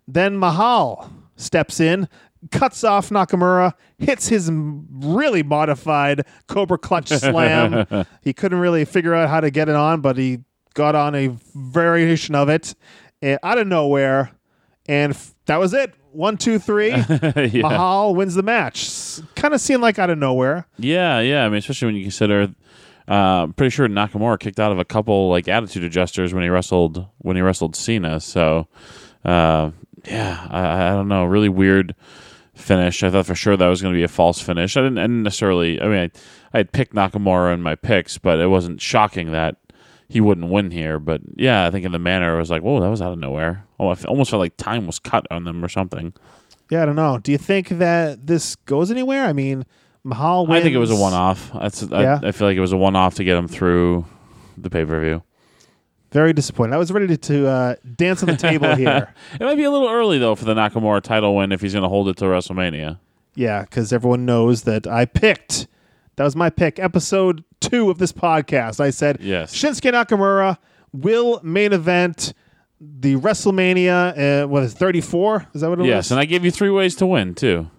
Then Mahal steps in, cuts off Nakamura, hits his really modified Cobra Clutch Slam. he couldn't really figure out how to get it on, but he got on a variation of it eh, out of nowhere. And f- that was it. One, two, three. yeah. Mahal wins the match. Kind of seemed like out of nowhere. Yeah, yeah. I mean, especially when you consider, uh, I'm pretty sure Nakamura kicked out of a couple like attitude adjusters when he wrestled when he wrestled Cena. So, uh, yeah, I, I don't know. Really weird finish. I thought for sure that was going to be a false finish. I didn't, I didn't necessarily. I mean, I, I had picked Nakamura in my picks, but it wasn't shocking that he wouldn't win here. But yeah, I think in the manner it was like, whoa, that was out of nowhere. Oh, I almost felt like time was cut on them or something. Yeah, I don't know. Do you think that this goes anywhere? I mean, Mahal wins. I think it was a one-off. That's Yeah. I, I feel like it was a one-off to get him through the pay-per-view. Very disappointed. I was ready to, to uh, dance on the table here. It might be a little early though for the Nakamura title win if he's going to hold it to WrestleMania. Yeah, because everyone knows that I picked. That was my pick. Episode two of this podcast. I said Yes. Shinsuke Nakamura will main event the WrestleMania. Uh, what is thirty four? Is that what it was? Yes, and I gave you three ways to win too,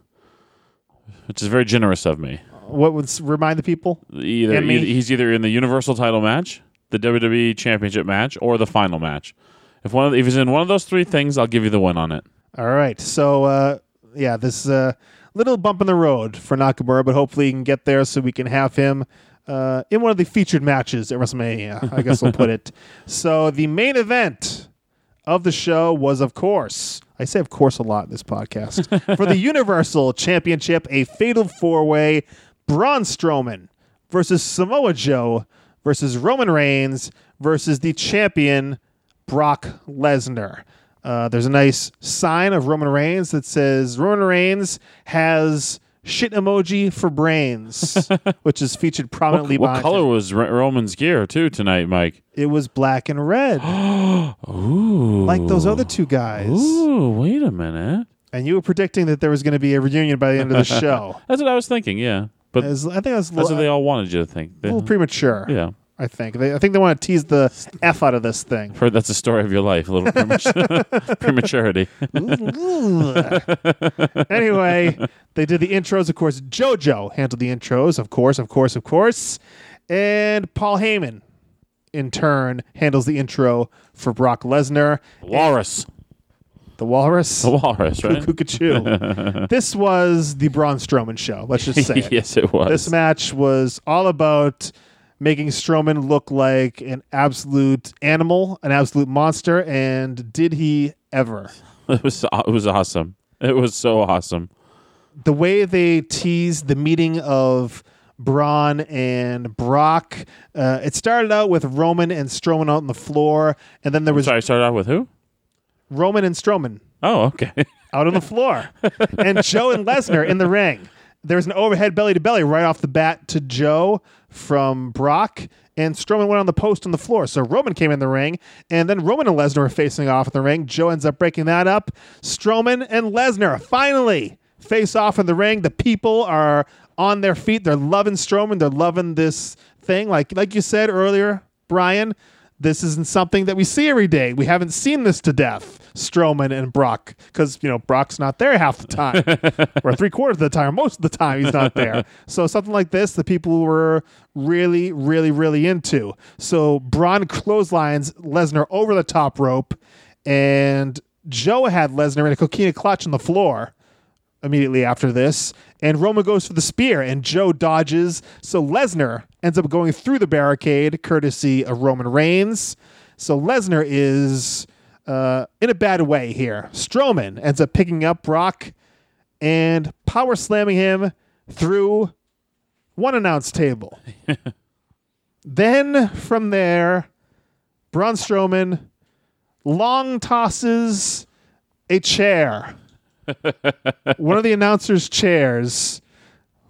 which is very generous of me. what would remind the people? Either, either he's either in the Universal title match, the WWE Championship match, or the final match. If one of if he's in one of those three things, I'll give you the win on it. All right. So, uh, yeah, this uh, little bump in the road for Nakamura, but hopefully he can get there so we can have him uh, in one of the featured matches at WrestleMania. I guess we'll put it. So, the main event of the show was, of course, I say of course a lot in this podcast, for the Universal Championship, a fatal four way Braun Strowman versus Samoa Joe versus Roman Reigns versus the champion Brock Lesnar. Uh, there's a nice sign of Roman Reigns that says Roman Reigns has shit emoji for brains, which is featured prominently What behind color was Ro- Roman's gear too tonight, Mike? It was black and red, Ooh, like those other two guys. Ooh, wait a minute. And you were predicting that there was going to be a reunion by the end of the show. That's what I was thinking. Yeah, but was- I think that was a that's little, what they uh, all wanted you to think. a little premature. yeah. I think they, I think they want to tease the f out of this thing. Heard that's the story of your life, a little premature- prematurity. anyway, they did the intros. Of course, JoJo handled the intros. Of course, of course, of course. And Paul Heyman, in turn, handles the intro for Brock Lesnar. Walrus. The Walrus. The walrus, right? Cuckoo. this was the Braun Strowman show. Let's just say it. yes, it was. This match was all about making Strowman look like an absolute animal, an absolute monster. And did he ever? It was it was awesome. It was so awesome. the way they teased the meeting of Braun and Brock, uh, it started out with Roman and Strowman out on the floor, and then there was Sorry, I started out with who? Roman and Strowman Oh, okay. out on the floor, and Joe and Lesnar in the ring. There was an overhead belly to belly right off the bat to Joe from Brock, and Strowman went on the post on the floor. So Roman came in the ring, and then Roman and Lesnar were facing off in the ring. Joe ends up breaking that up. Strowman and Lesnar finally face off in the ring. The people are on their feet. They're loving Strowman. They're loving this thing. Like like you said earlier, Brian, this isn't something that we see every day. We haven't seen this to death. Strowman and Brock, because you know Brock's not there half the time, or three quarters of the time, or most of the time he's not there. So something like this, the people were really, really, really into. So Braun clotheslines Lesnar over the top rope, and Joe had Lesnar in a coquina clutch on the floor. immediately after this, and Roman goes for the spear, and Joe dodges. So Lesnar ends up going through the barricade, courtesy of Roman Reigns. So Lesnar is uh, in a bad way here. Strowman ends up picking up Brock and power slamming him through one announce table. then from there, Braun Strowman long tosses a chair, one of the announcers' chairs,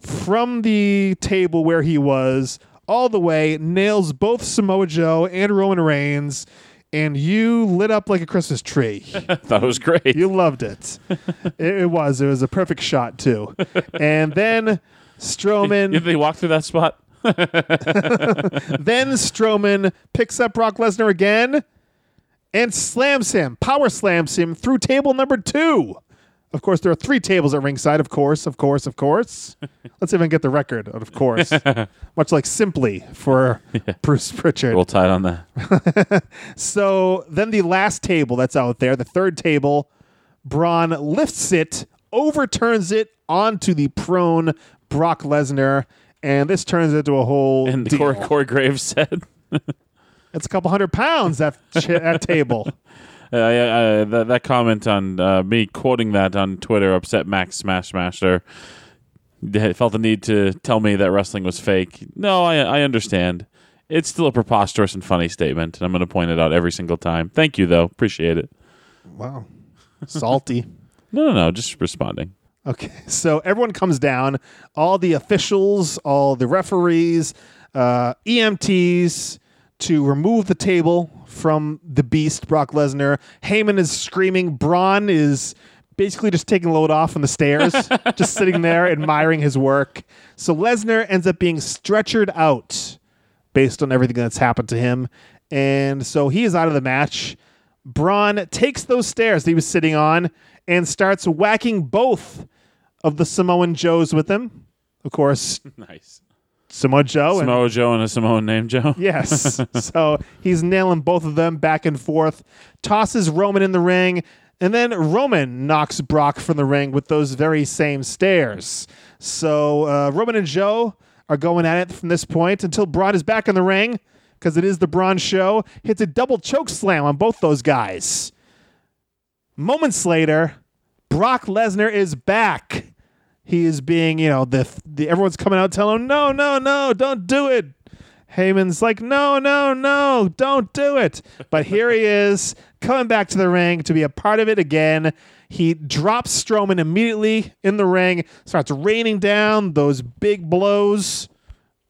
from the table where he was all the way, nails both Samoa Joe and Roman Reigns, and you lit up like a Christmas tree. That was great. You loved it. it. It was. It was a perfect shot too. And then Strowman. Did they walk through that spot? then Strowman picks up Brock Lesnar again and slams him, power slams him through table number two. Of course, there are three tables at ringside. Of course, of course, of course. Let's even get the record. Of course, much like simply for Bruce Prichard. We'll tie it on that. So then the last table that's out there, the third table, Braun lifts it, overturns it onto the prone Brock Lesnar, and this turns into a whole And deal. Corey, Corey Graves said, It's a couple hundred pounds that ch- that table. Uh, uh, that, that comment on uh, me quoting that on Twitter upset Max Smashmaster. Felt the need to tell me that wrestling was fake. No, I, I understand. It's still a preposterous and funny statement, and I'm going to point it out every single time. Thank you, though. Appreciate it. Wow, salty. No, no, no. Just responding. Okay, so everyone comes down. All the officials, all the referees, uh, EMTs to remove the table from the beast, Brock Lesnar. Heyman is screaming. Braun is basically just taking a load off on the stairs, just sitting there admiring his work. So Lesnar ends up being stretchered out based on everything that's happened to him. And so he is out of the match. Braun takes those stairs that he was sitting on and starts whacking both of the Samoan Joes with him. Of course, Nice. Samoa Joe. and- Samoa Joe and a Samoan named Joe. Yes. so he's nailing both of them back and forth, tosses Roman in the ring, and then Roman knocks Brock from the ring with those very same stairs. So uh, Roman and Joe are going at it from this point until Braun is back in the ring because it is the Braun show. Hits a double choke slam on both those guys. Moments later, Brock Lesnar is back. He is being, you know, the, the everyone's coming out telling him, no, no, no, don't do it. Heyman's like, no, no, no, don't do it. But here he is coming back to the ring to be a part of it again. He drops Strowman immediately in the ring, starts raining down those big blows,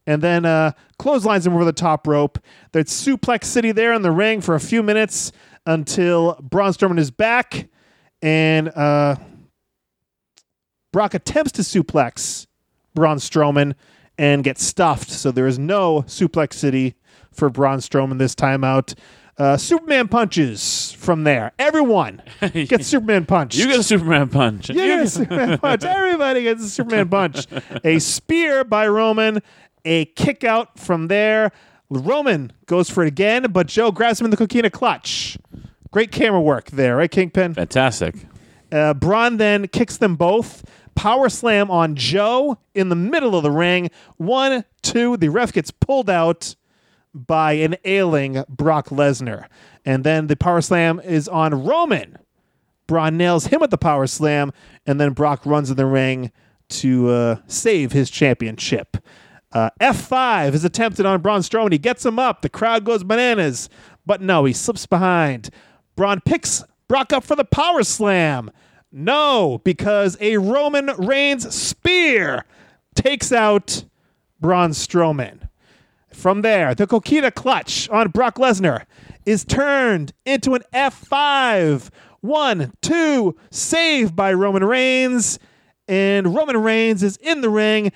and then uh, clotheslines him over the top rope. There's Suplex City there in the ring for a few minutes until Braun Strowman is back, and uh, Brock attempts to suplex Braun Strowman and gets stuffed. So there is no Suplex City for Braun Strowman this time out. Uh, Superman punches from there. Everyone gets Superman punch. You get a Superman punch. You get a Superman punch. Everybody gets a Superman punch. A spear by Roman. A kick out from there. Roman goes for it again, but Joe grabs him in the coquina clutch. Great camera work there, right, Kingpin? Fantastic. Uh, Braun then kicks them both. Power slam on Joe in the middle of the ring. One, two. The ref gets pulled out by an ailing Brock Lesnar. And then the power slam is on Roman. Braun nails him with the power slam, and then Brock runs in the ring to uh, save his championship. Uh, F5 is attempted on Braun Strowman. He gets him up. The crowd goes bananas. But no, he slips behind. Braun picks Brock up for the power slam. No, because a Roman Reigns spear takes out Braun Strowman. From there, the Coquina clutch on Brock Lesnar is turned into an F5. One, two, saved by Roman Reigns. And Roman Reigns is in the ring.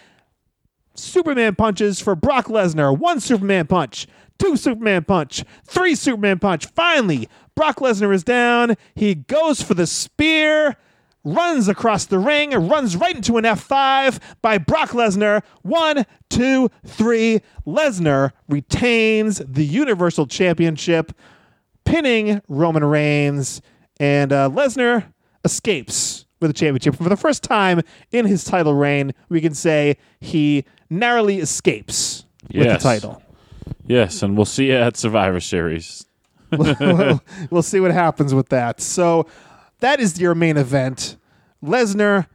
Superman punches for Brock Lesnar. One Superman punch, two Superman punch, three Superman punch. Finally, Brock Lesnar is down. He goes for the spear, runs across the ring, and runs right into an F5 by Brock Lesnar. One, two, three. Lesnar retains the Universal Championship, pinning Roman Reigns, and uh, Lesnar escapes with the championship. For the first time in his title reign, we can say he narrowly escapes with the title. Yes, and we'll see you at Survivor Series. we'll, we'll see what happens with that. So that is your main event. Lesnar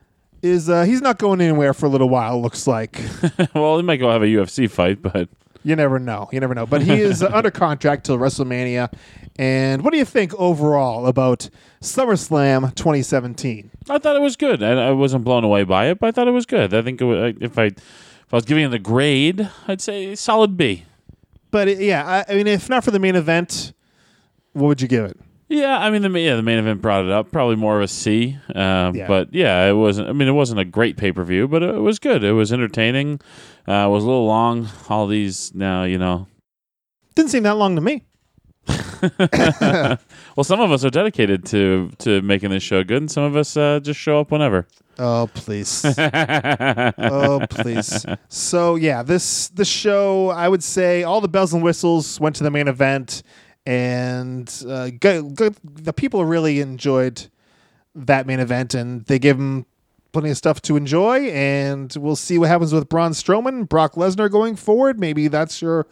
is uh, he's not going anywhere for a little while. Looks like well, he might go have a UFC fight, but you never know. You never know. But he is under contract till WrestleMania. And what do you think overall about SummerSlam 2017? I thought it was good. I, I wasn't blown away by it, but I thought it was good. I think it was, if I if I was giving it a grade, I'd say solid B. But uh, yeah, I, I mean, if not for the main event, what would you give it? Yeah, I mean the yeah the main event brought it up. Probably more of a C. Um, Yeah. But yeah, it wasn't. I mean, it wasn't a great pay per view, but it was good. It was entertaining. Uh, it was a little long. All these now, you know. Didn't seem that long to me. Well, some of us are dedicated to to making this show good, and some of us uh, just show up whenever. Oh please. oh please. So yeah, this the show, I would say, all the bells and whistles went to the main event, and uh, the people really enjoyed that main event, and they gave them plenty of stuff to enjoy. And we'll see what happens with Braun Strowman, Brock Lesnar going forward. Maybe that's your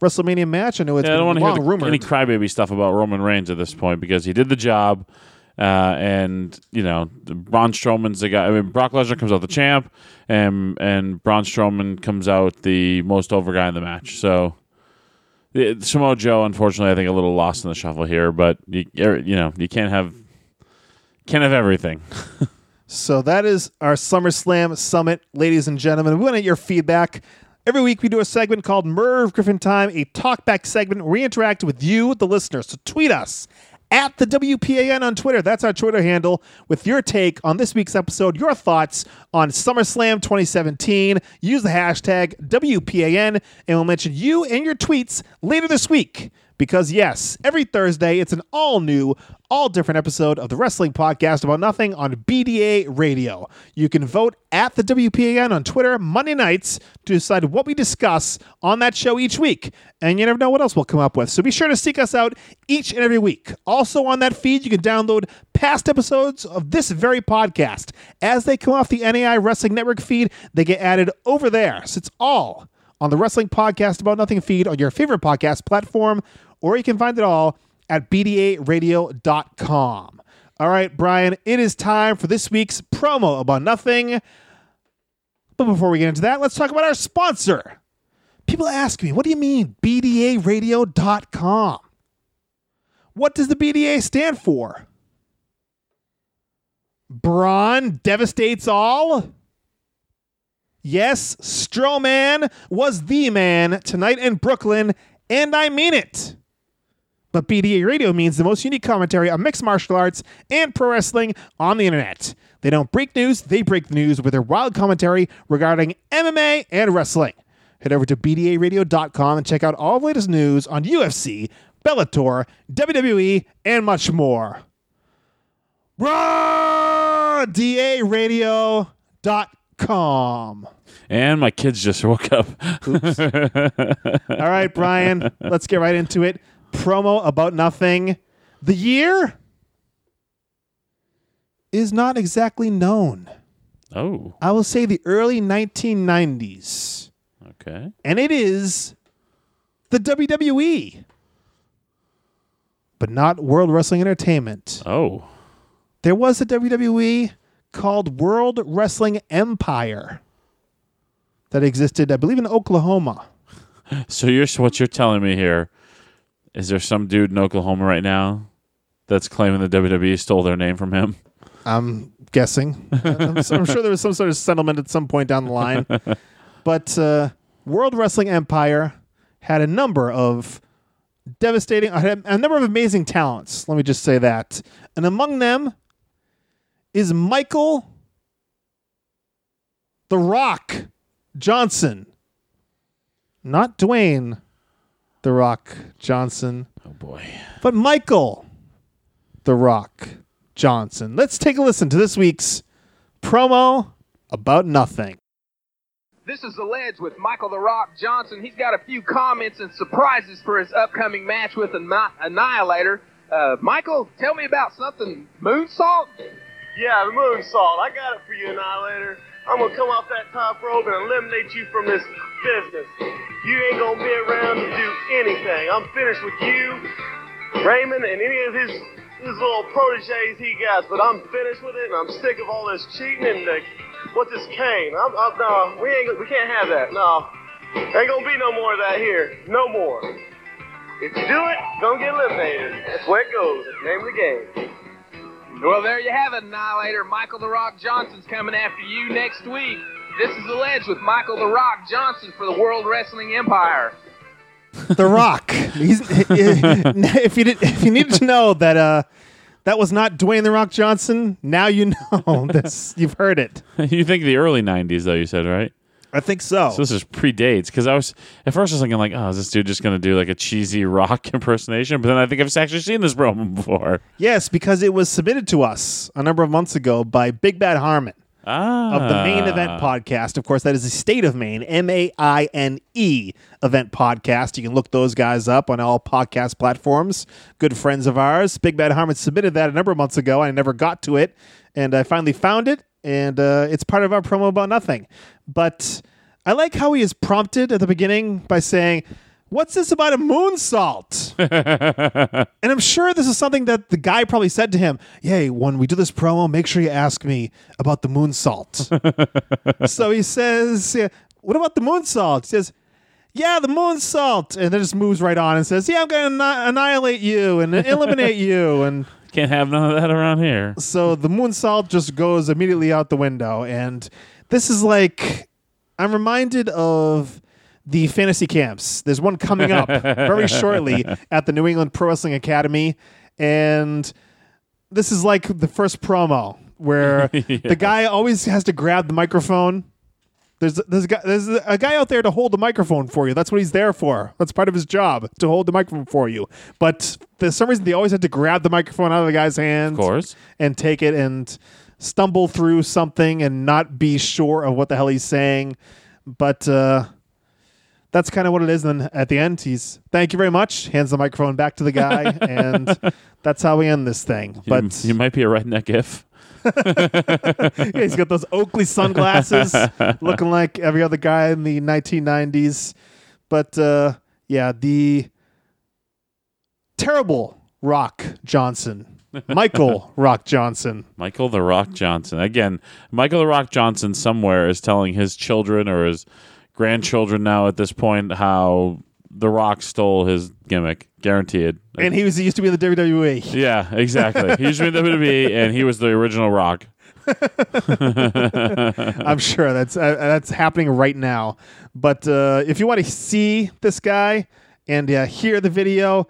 WrestleMania match. I know it's Yeah, I don't want to hear the, rumored. any crybaby stuff about Roman Reigns at this point because he did the job, uh, and you know, Braun Strowman's the guy. I mean, Brock Lesnar comes out the champ, and and Braun Strowman comes out the most over guy in the match. So. Samoa Joe, unfortunately, I think a little lost in the shuffle here, but you, er, you know you can't have can't have everything. So that is our SummerSlam Summit, ladies and gentlemen. We want to your feedback. Every week we do a segment called Merv Griffin Time, a talkback segment where we interact with you, the listeners. So tweet us at the WPAN on Twitter. That's our Twitter handle with your take on this week's episode, your thoughts on SummerSlam 2017. Use the hashtag WPAN and we'll mention you and your tweets later this week. Because, yes, every Thursday it's an all new, all different episode of the Wrestling Podcast About Nothing on BDA Radio. You can vote at the WPAN on Twitter Monday nights to decide what we discuss on that show each week. And you never know what else we'll come up with. So be sure to seek us out each and every week. Also, on that feed, you can download past episodes of this very podcast. As they come off the NAI Wrestling Network feed, they get added over there. So it's all on the Wrestling Podcast About Nothing feed on your favorite podcast platform, or you can find it all at bdaradio.com. All right, Brian, it is time for this week's promo about nothing. But before we get into that, let's talk about our sponsor. People ask me, what do you mean bdaradio.com? What does the BDA stand for? Braun devastates all? Yes, Strowman was the man tonight in Brooklyn, and I mean it. But BDA Radio means the most unique commentary on mixed martial arts and pro wrestling on the internet. They don't break news, they break the news with their wild commentary regarding MMA and wrestling. Head over to BDARadio.com and check out all the latest news on UFC, Bellator, WWE, and much more. Raw! DARadio.com. And my kids just woke up. All right, Brian, let's get right into it. Promo about nothing. The year is not exactly known. oh, I will say the early 1990s. okay. And it is the WWE, but not World Wrestling Entertainment. Oh, There was a WWE called World Wrestling Empire that existed, I believe, in Oklahoma. so you're what you're telling me here is there some dude in Oklahoma right now that's claiming the WWE stole their name from him? I'm guessing. I'm, I'm sure there was some sort of settlement at some point down the line. But uh, World Wrestling Empire had a number of devastating, had a number of amazing talents. Let me just say that. And among them is Michael The Rock Johnson. Not Dwayne The Rock Johnson, Oh boy. but Michael The Rock Johnson. Let's take a listen to this week's promo about nothing. This is the Ledge with Michael the Rock Johnson. He's got a few comments and surprises for his upcoming match with Anni- Annihilator. Uh, Michael, tell me about something. Moonsault? Yeah, the moonsault. I got it for you, Annihilator. I'm gonna come off that top rope and eliminate you from this business. You ain't gonna be around to do anything. I'm finished with you, Raymond, and any of his his little proteges he got. But I'm finished with it, and I'm sick of all this cheating and the, what's this cane? I'm, I'm, no, we ain't we can't have that. No, ain't gonna be no more of that here. No more. If you do it, gonna get eliminated. That's way it goes. Name of the game. Well, there you have it, Annihilator. Michael The Rock Johnson's coming after you next week. This is The Ledge with Michael The Rock Johnson for the World Wrestling Empire. The Rock. He's, if you did, if you needed to know that uh, that was not Dwayne The Rock Johnson, now you know. This you've heard it. you think the early '90s, though? You said right. I think so. So this is predates because I was at first I was thinking like, oh, is this dude just gonna do like a cheesy rock impersonation? But then I think I've actually seen this promo before. yes, because it was submitted to us a number of months ago by Big Bad Harmon Ah, of the Main Event podcast. Of course, that is the State of Maine, M A I N E event podcast. You can look those guys up on all podcast platforms. Good friends of ours. Big Bad Harmon submitted that a number of months ago. I never got to it, and I finally found it, and uh, it's part of our promo about nothing. But I like how he is prompted at the beginning by saying, What's this about a moonsault? and I'm sure this is something that the guy probably said to him, Hey, when we do this promo, make sure you ask me about the moonsault. so he says, yeah, What about the moonsault? He says, Yeah, the moonsault. And then just moves right on and says, Yeah, I'm going to annihilate you and eliminate you. And can't have none of that around here. so the moonsault just goes immediately out the window. And this is like, I'm reminded of the fantasy camps. There's one coming up very shortly at the New England Pro Wrestling Academy. And this is like the first promo where the guy always has to grab the microphone. There's there's a, guy, there's a guy out there to hold the microphone for you. That's what he's there for. That's part of his job to hold the microphone for you. But for some reason, they always had to grab the microphone out of the guy's hands, Of course. and take it and stumble through something and not be sure of what the hell he's saying. But uh, that's kind of what it is. And then at the end, he's thank you very much. Hands the microphone back to the guy, and that's how we end this thing. You, But you might be a redneck if. yeah, he's got those Oakley sunglasses, looking like every other guy in the 1990s. But uh, yeah, the terrible Rock Johnson, Michael Rock Johnson. Michael the Rock Johnson. Again, Michael the Rock Johnson somewhere is telling his children or his grandchildren now at this point how the Rock stole his gimmick. Guaranteed. And he was he used to be in the WWE. yeah, exactly. He used to be in WWE, and he was the original Rock. I'm sure that's uh, that's happening right now. But uh, if you want to see this guy and uh, hear the video,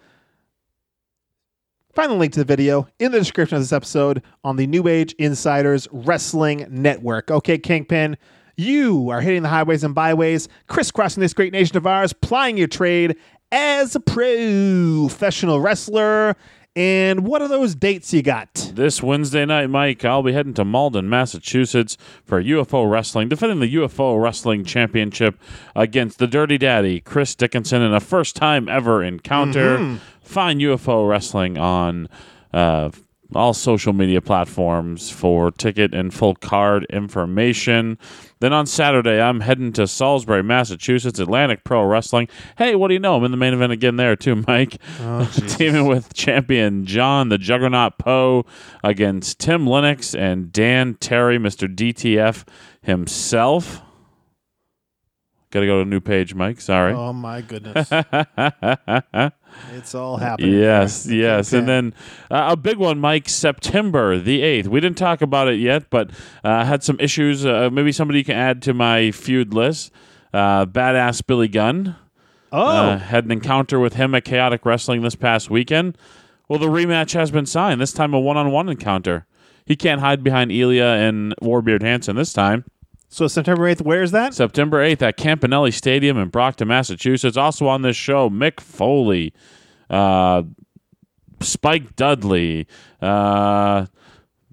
find the link to the video in the description of this episode on the New Age Insiders Wrestling Network. Okay, Kingpin, you are hitting the highways and byways, crisscrossing this great nation of ours, plying your trade as a professional wrestler. And what are those dates you got? This Wednesday night, Mike, I'll be heading to Malden, Massachusetts for UFO Wrestling, defending the UFO Wrestling Championship against the Dirty Daddy, Chris Dickinson, in a first time ever encounter. Find UFO Wrestling on uh, all social media platforms for ticket and full card information. Then on Saturday, I'm heading to Salisbury, Massachusetts, Atlantic Pro Wrestling. Hey, what do you know? I'm in the main event again there, too, Mike. Oh, Teaming with champion John the Juggernaut Poe against Tim Lennox and Dan Terry, Mr. DTF himself. Got to go to a new page, Mike. Sorry. Oh my goodness. it's all happening. Yes, yes. And then uh, a big one, Mike, September the 8th. We didn't talk about it yet, but uh, I had some issues. Uh, maybe somebody can add to my feud list. Uh, Badass Billy Gunn. Oh, Uh, had an encounter with him at Chaotic Wrestling this past weekend. Well, the rematch has been signed. This time, a one on one encounter. He can't hide behind Elia and Warbeard Hanson this time. So September 8th, where is that? September 8th at Campanelli Stadium in Brockton, Massachusetts. Also on this show, Mick Foley, uh, Spike Dudley, uh,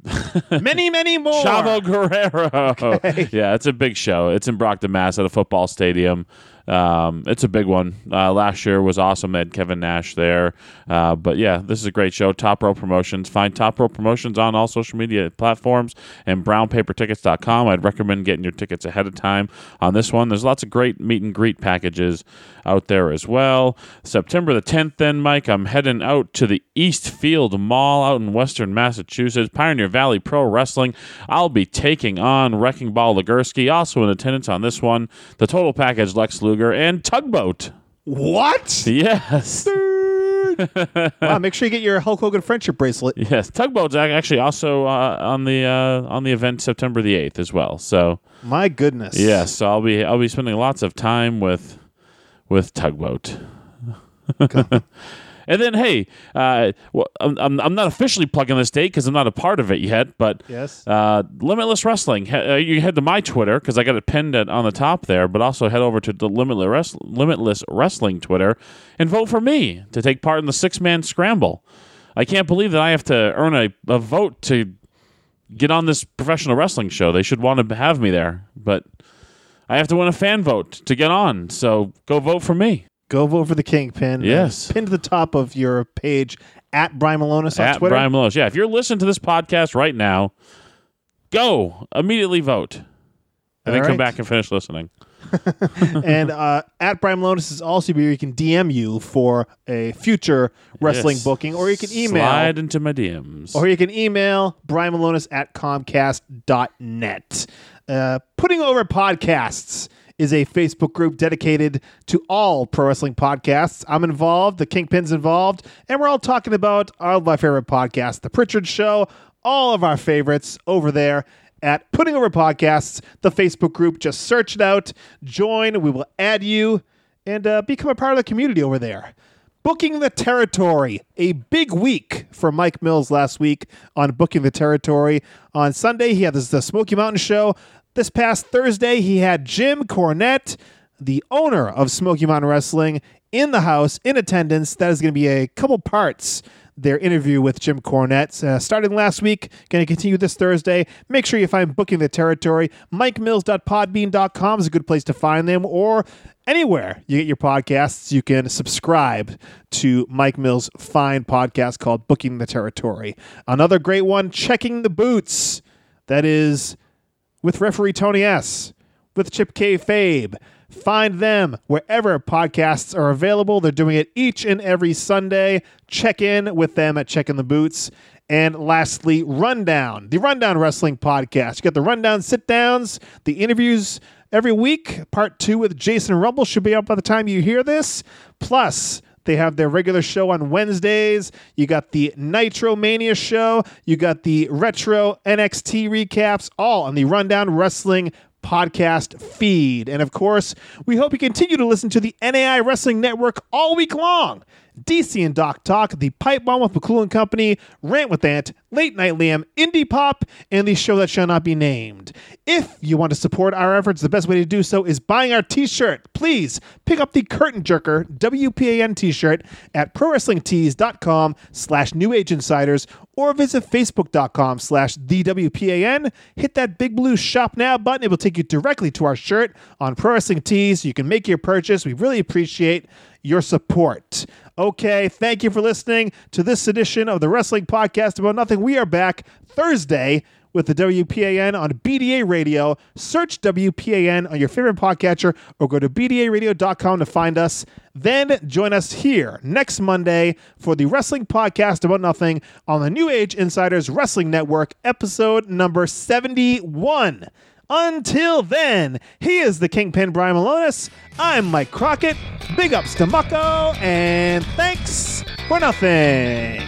many, many more. Chavo Guerrero. Yeah, it's a big show. It's in Brockton, Mass, at a football stadium. Um, it's a big one. Uh, last year was awesome. They had Kevin Nash there. Uh, but yeah, this is a great show. Top Rope Promotions. Find Top Rope Promotions on all social media platforms and brownpapertickets.com. I'd recommend getting your tickets ahead of time on this one. There's lots of great meet and greet packages out there as well. September the 10th, then, Mike, I'm heading out to the Eastfield Mall out in Western Massachusetts, Pioneer Valley Pro Wrestling. I'll be taking on Wrecking Ball Legursky. Also in attendance on this one, the total package Lex Luger and Tugboat. What? Yes. wow, make sure you get your Hulk Hogan friendship bracelet. Yes, Tugboat's actually also uh, on the uh, on the event September the 8th as well. So, My goodness. yes, so I'll be I'll be spending lots of time with with Tugboat. and then, hey, uh, well, I'm, I'm I'm not officially plugging this date because I'm not a part of it yet, but Yes. uh, Limitless Wrestling. He- uh, you head to my Twitter because I got it pinned at, on the top there, but also head over to the Limitless, Wrest- Limitless Wrestling Twitter and vote for me to take part in the six man scramble. I can't believe that I have to earn a, a vote to get on this professional wrestling show. They should want to have me there, but I have to win a fan vote to get on. So go vote for me. Go vote for the Kingpin. Yes. Pin to the top of your page at Brian Milonas on at Twitter. Brian Milonas. Yeah, if you're listening to this podcast right now, go immediately vote, and then All come back and finish listening. and uh, at Brian Milonas is also where you can DM you for a future wrestling Yes. booking, or you can email. Slide into my DMs. Or you can email Brian Milonas at comcast.net. Uh, Putting Over Podcasts is a Facebook group dedicated to all pro wrestling podcasts. I'm involved, the Kingpin's involved, and we're all talking about our favorite podcasts The Prichard Show, all of our favorites over there at Putting Over Podcasts, the Facebook group. Just search it out, join, we will add you, and uh, become a part of the community over there. Booking the Territory, a big week for Mike Mills last week on Booking the Territory. On Sunday, he had the Smoky Mountain Show. This past Thursday, he had Jim Cornette, the owner of Smoky Mountain Wrestling, in the house in attendance. That is going to be a couple parts. Their interview with Jim Cornette uh, started last week, going to continue this Thursday. Make sure you find Booking the Territory. MikeMills.podbean.com is a good place to find them, or anywhere you get your podcasts, you can subscribe to Mike Mills' fine podcast called Booking the Territory. Another great one, Checking the Boots. That is with referee Tony S. With Chip K. Fabe. Find them wherever podcasts are available. They're doing it each and every Sunday. Check in with them at Checking the Boots. And lastly, Rundown, the Rundown Wrestling Podcast. You got the Rundown sit downs, the interviews every week. Part two with Jason Rumble should be up by the time you hear this. Plus, they have their regular show on Wednesdays. You got the Nitro Mania show. You got the retro NXT recaps, all on the Rundown Wrestling podcast feed. And of course, we hope you continue to listen to the NAI Wrestling Network all week long. DC and Doc Talk, the Pipe Bomb with McCool and Company, Rant with Ant, Late Night Liam, Indie Pop, and the show that shall not be named. If you want to support our efforts, the best way to do so is buying our t-shirt. Please pick up the Curtain Jerker WPAN t-shirt at prowrestlingtees.com slash New Age Insiders or visit facebook.com slash the WPAN. Hit that big blue shop now button. It will take you directly to our shirt on Pro Wrestling Tees. You can make your purchase. We really appreciate your support. Okay, thank you for listening to this edition of the Wrestling Podcast About Nothing. We are back Thursday with the WPAN on BDA Radio. Search WPAN on your favorite podcatcher or go to BDARadio.com to find us. Then join us here next Monday for the Wrestling Podcast About Nothing on the New Age Insiders Wrestling Network, episode number 71. Until then, he is the Kingpin Brian Milonas. I'm Mike Crockett. Big ups to Mucko, and thanks for nothing.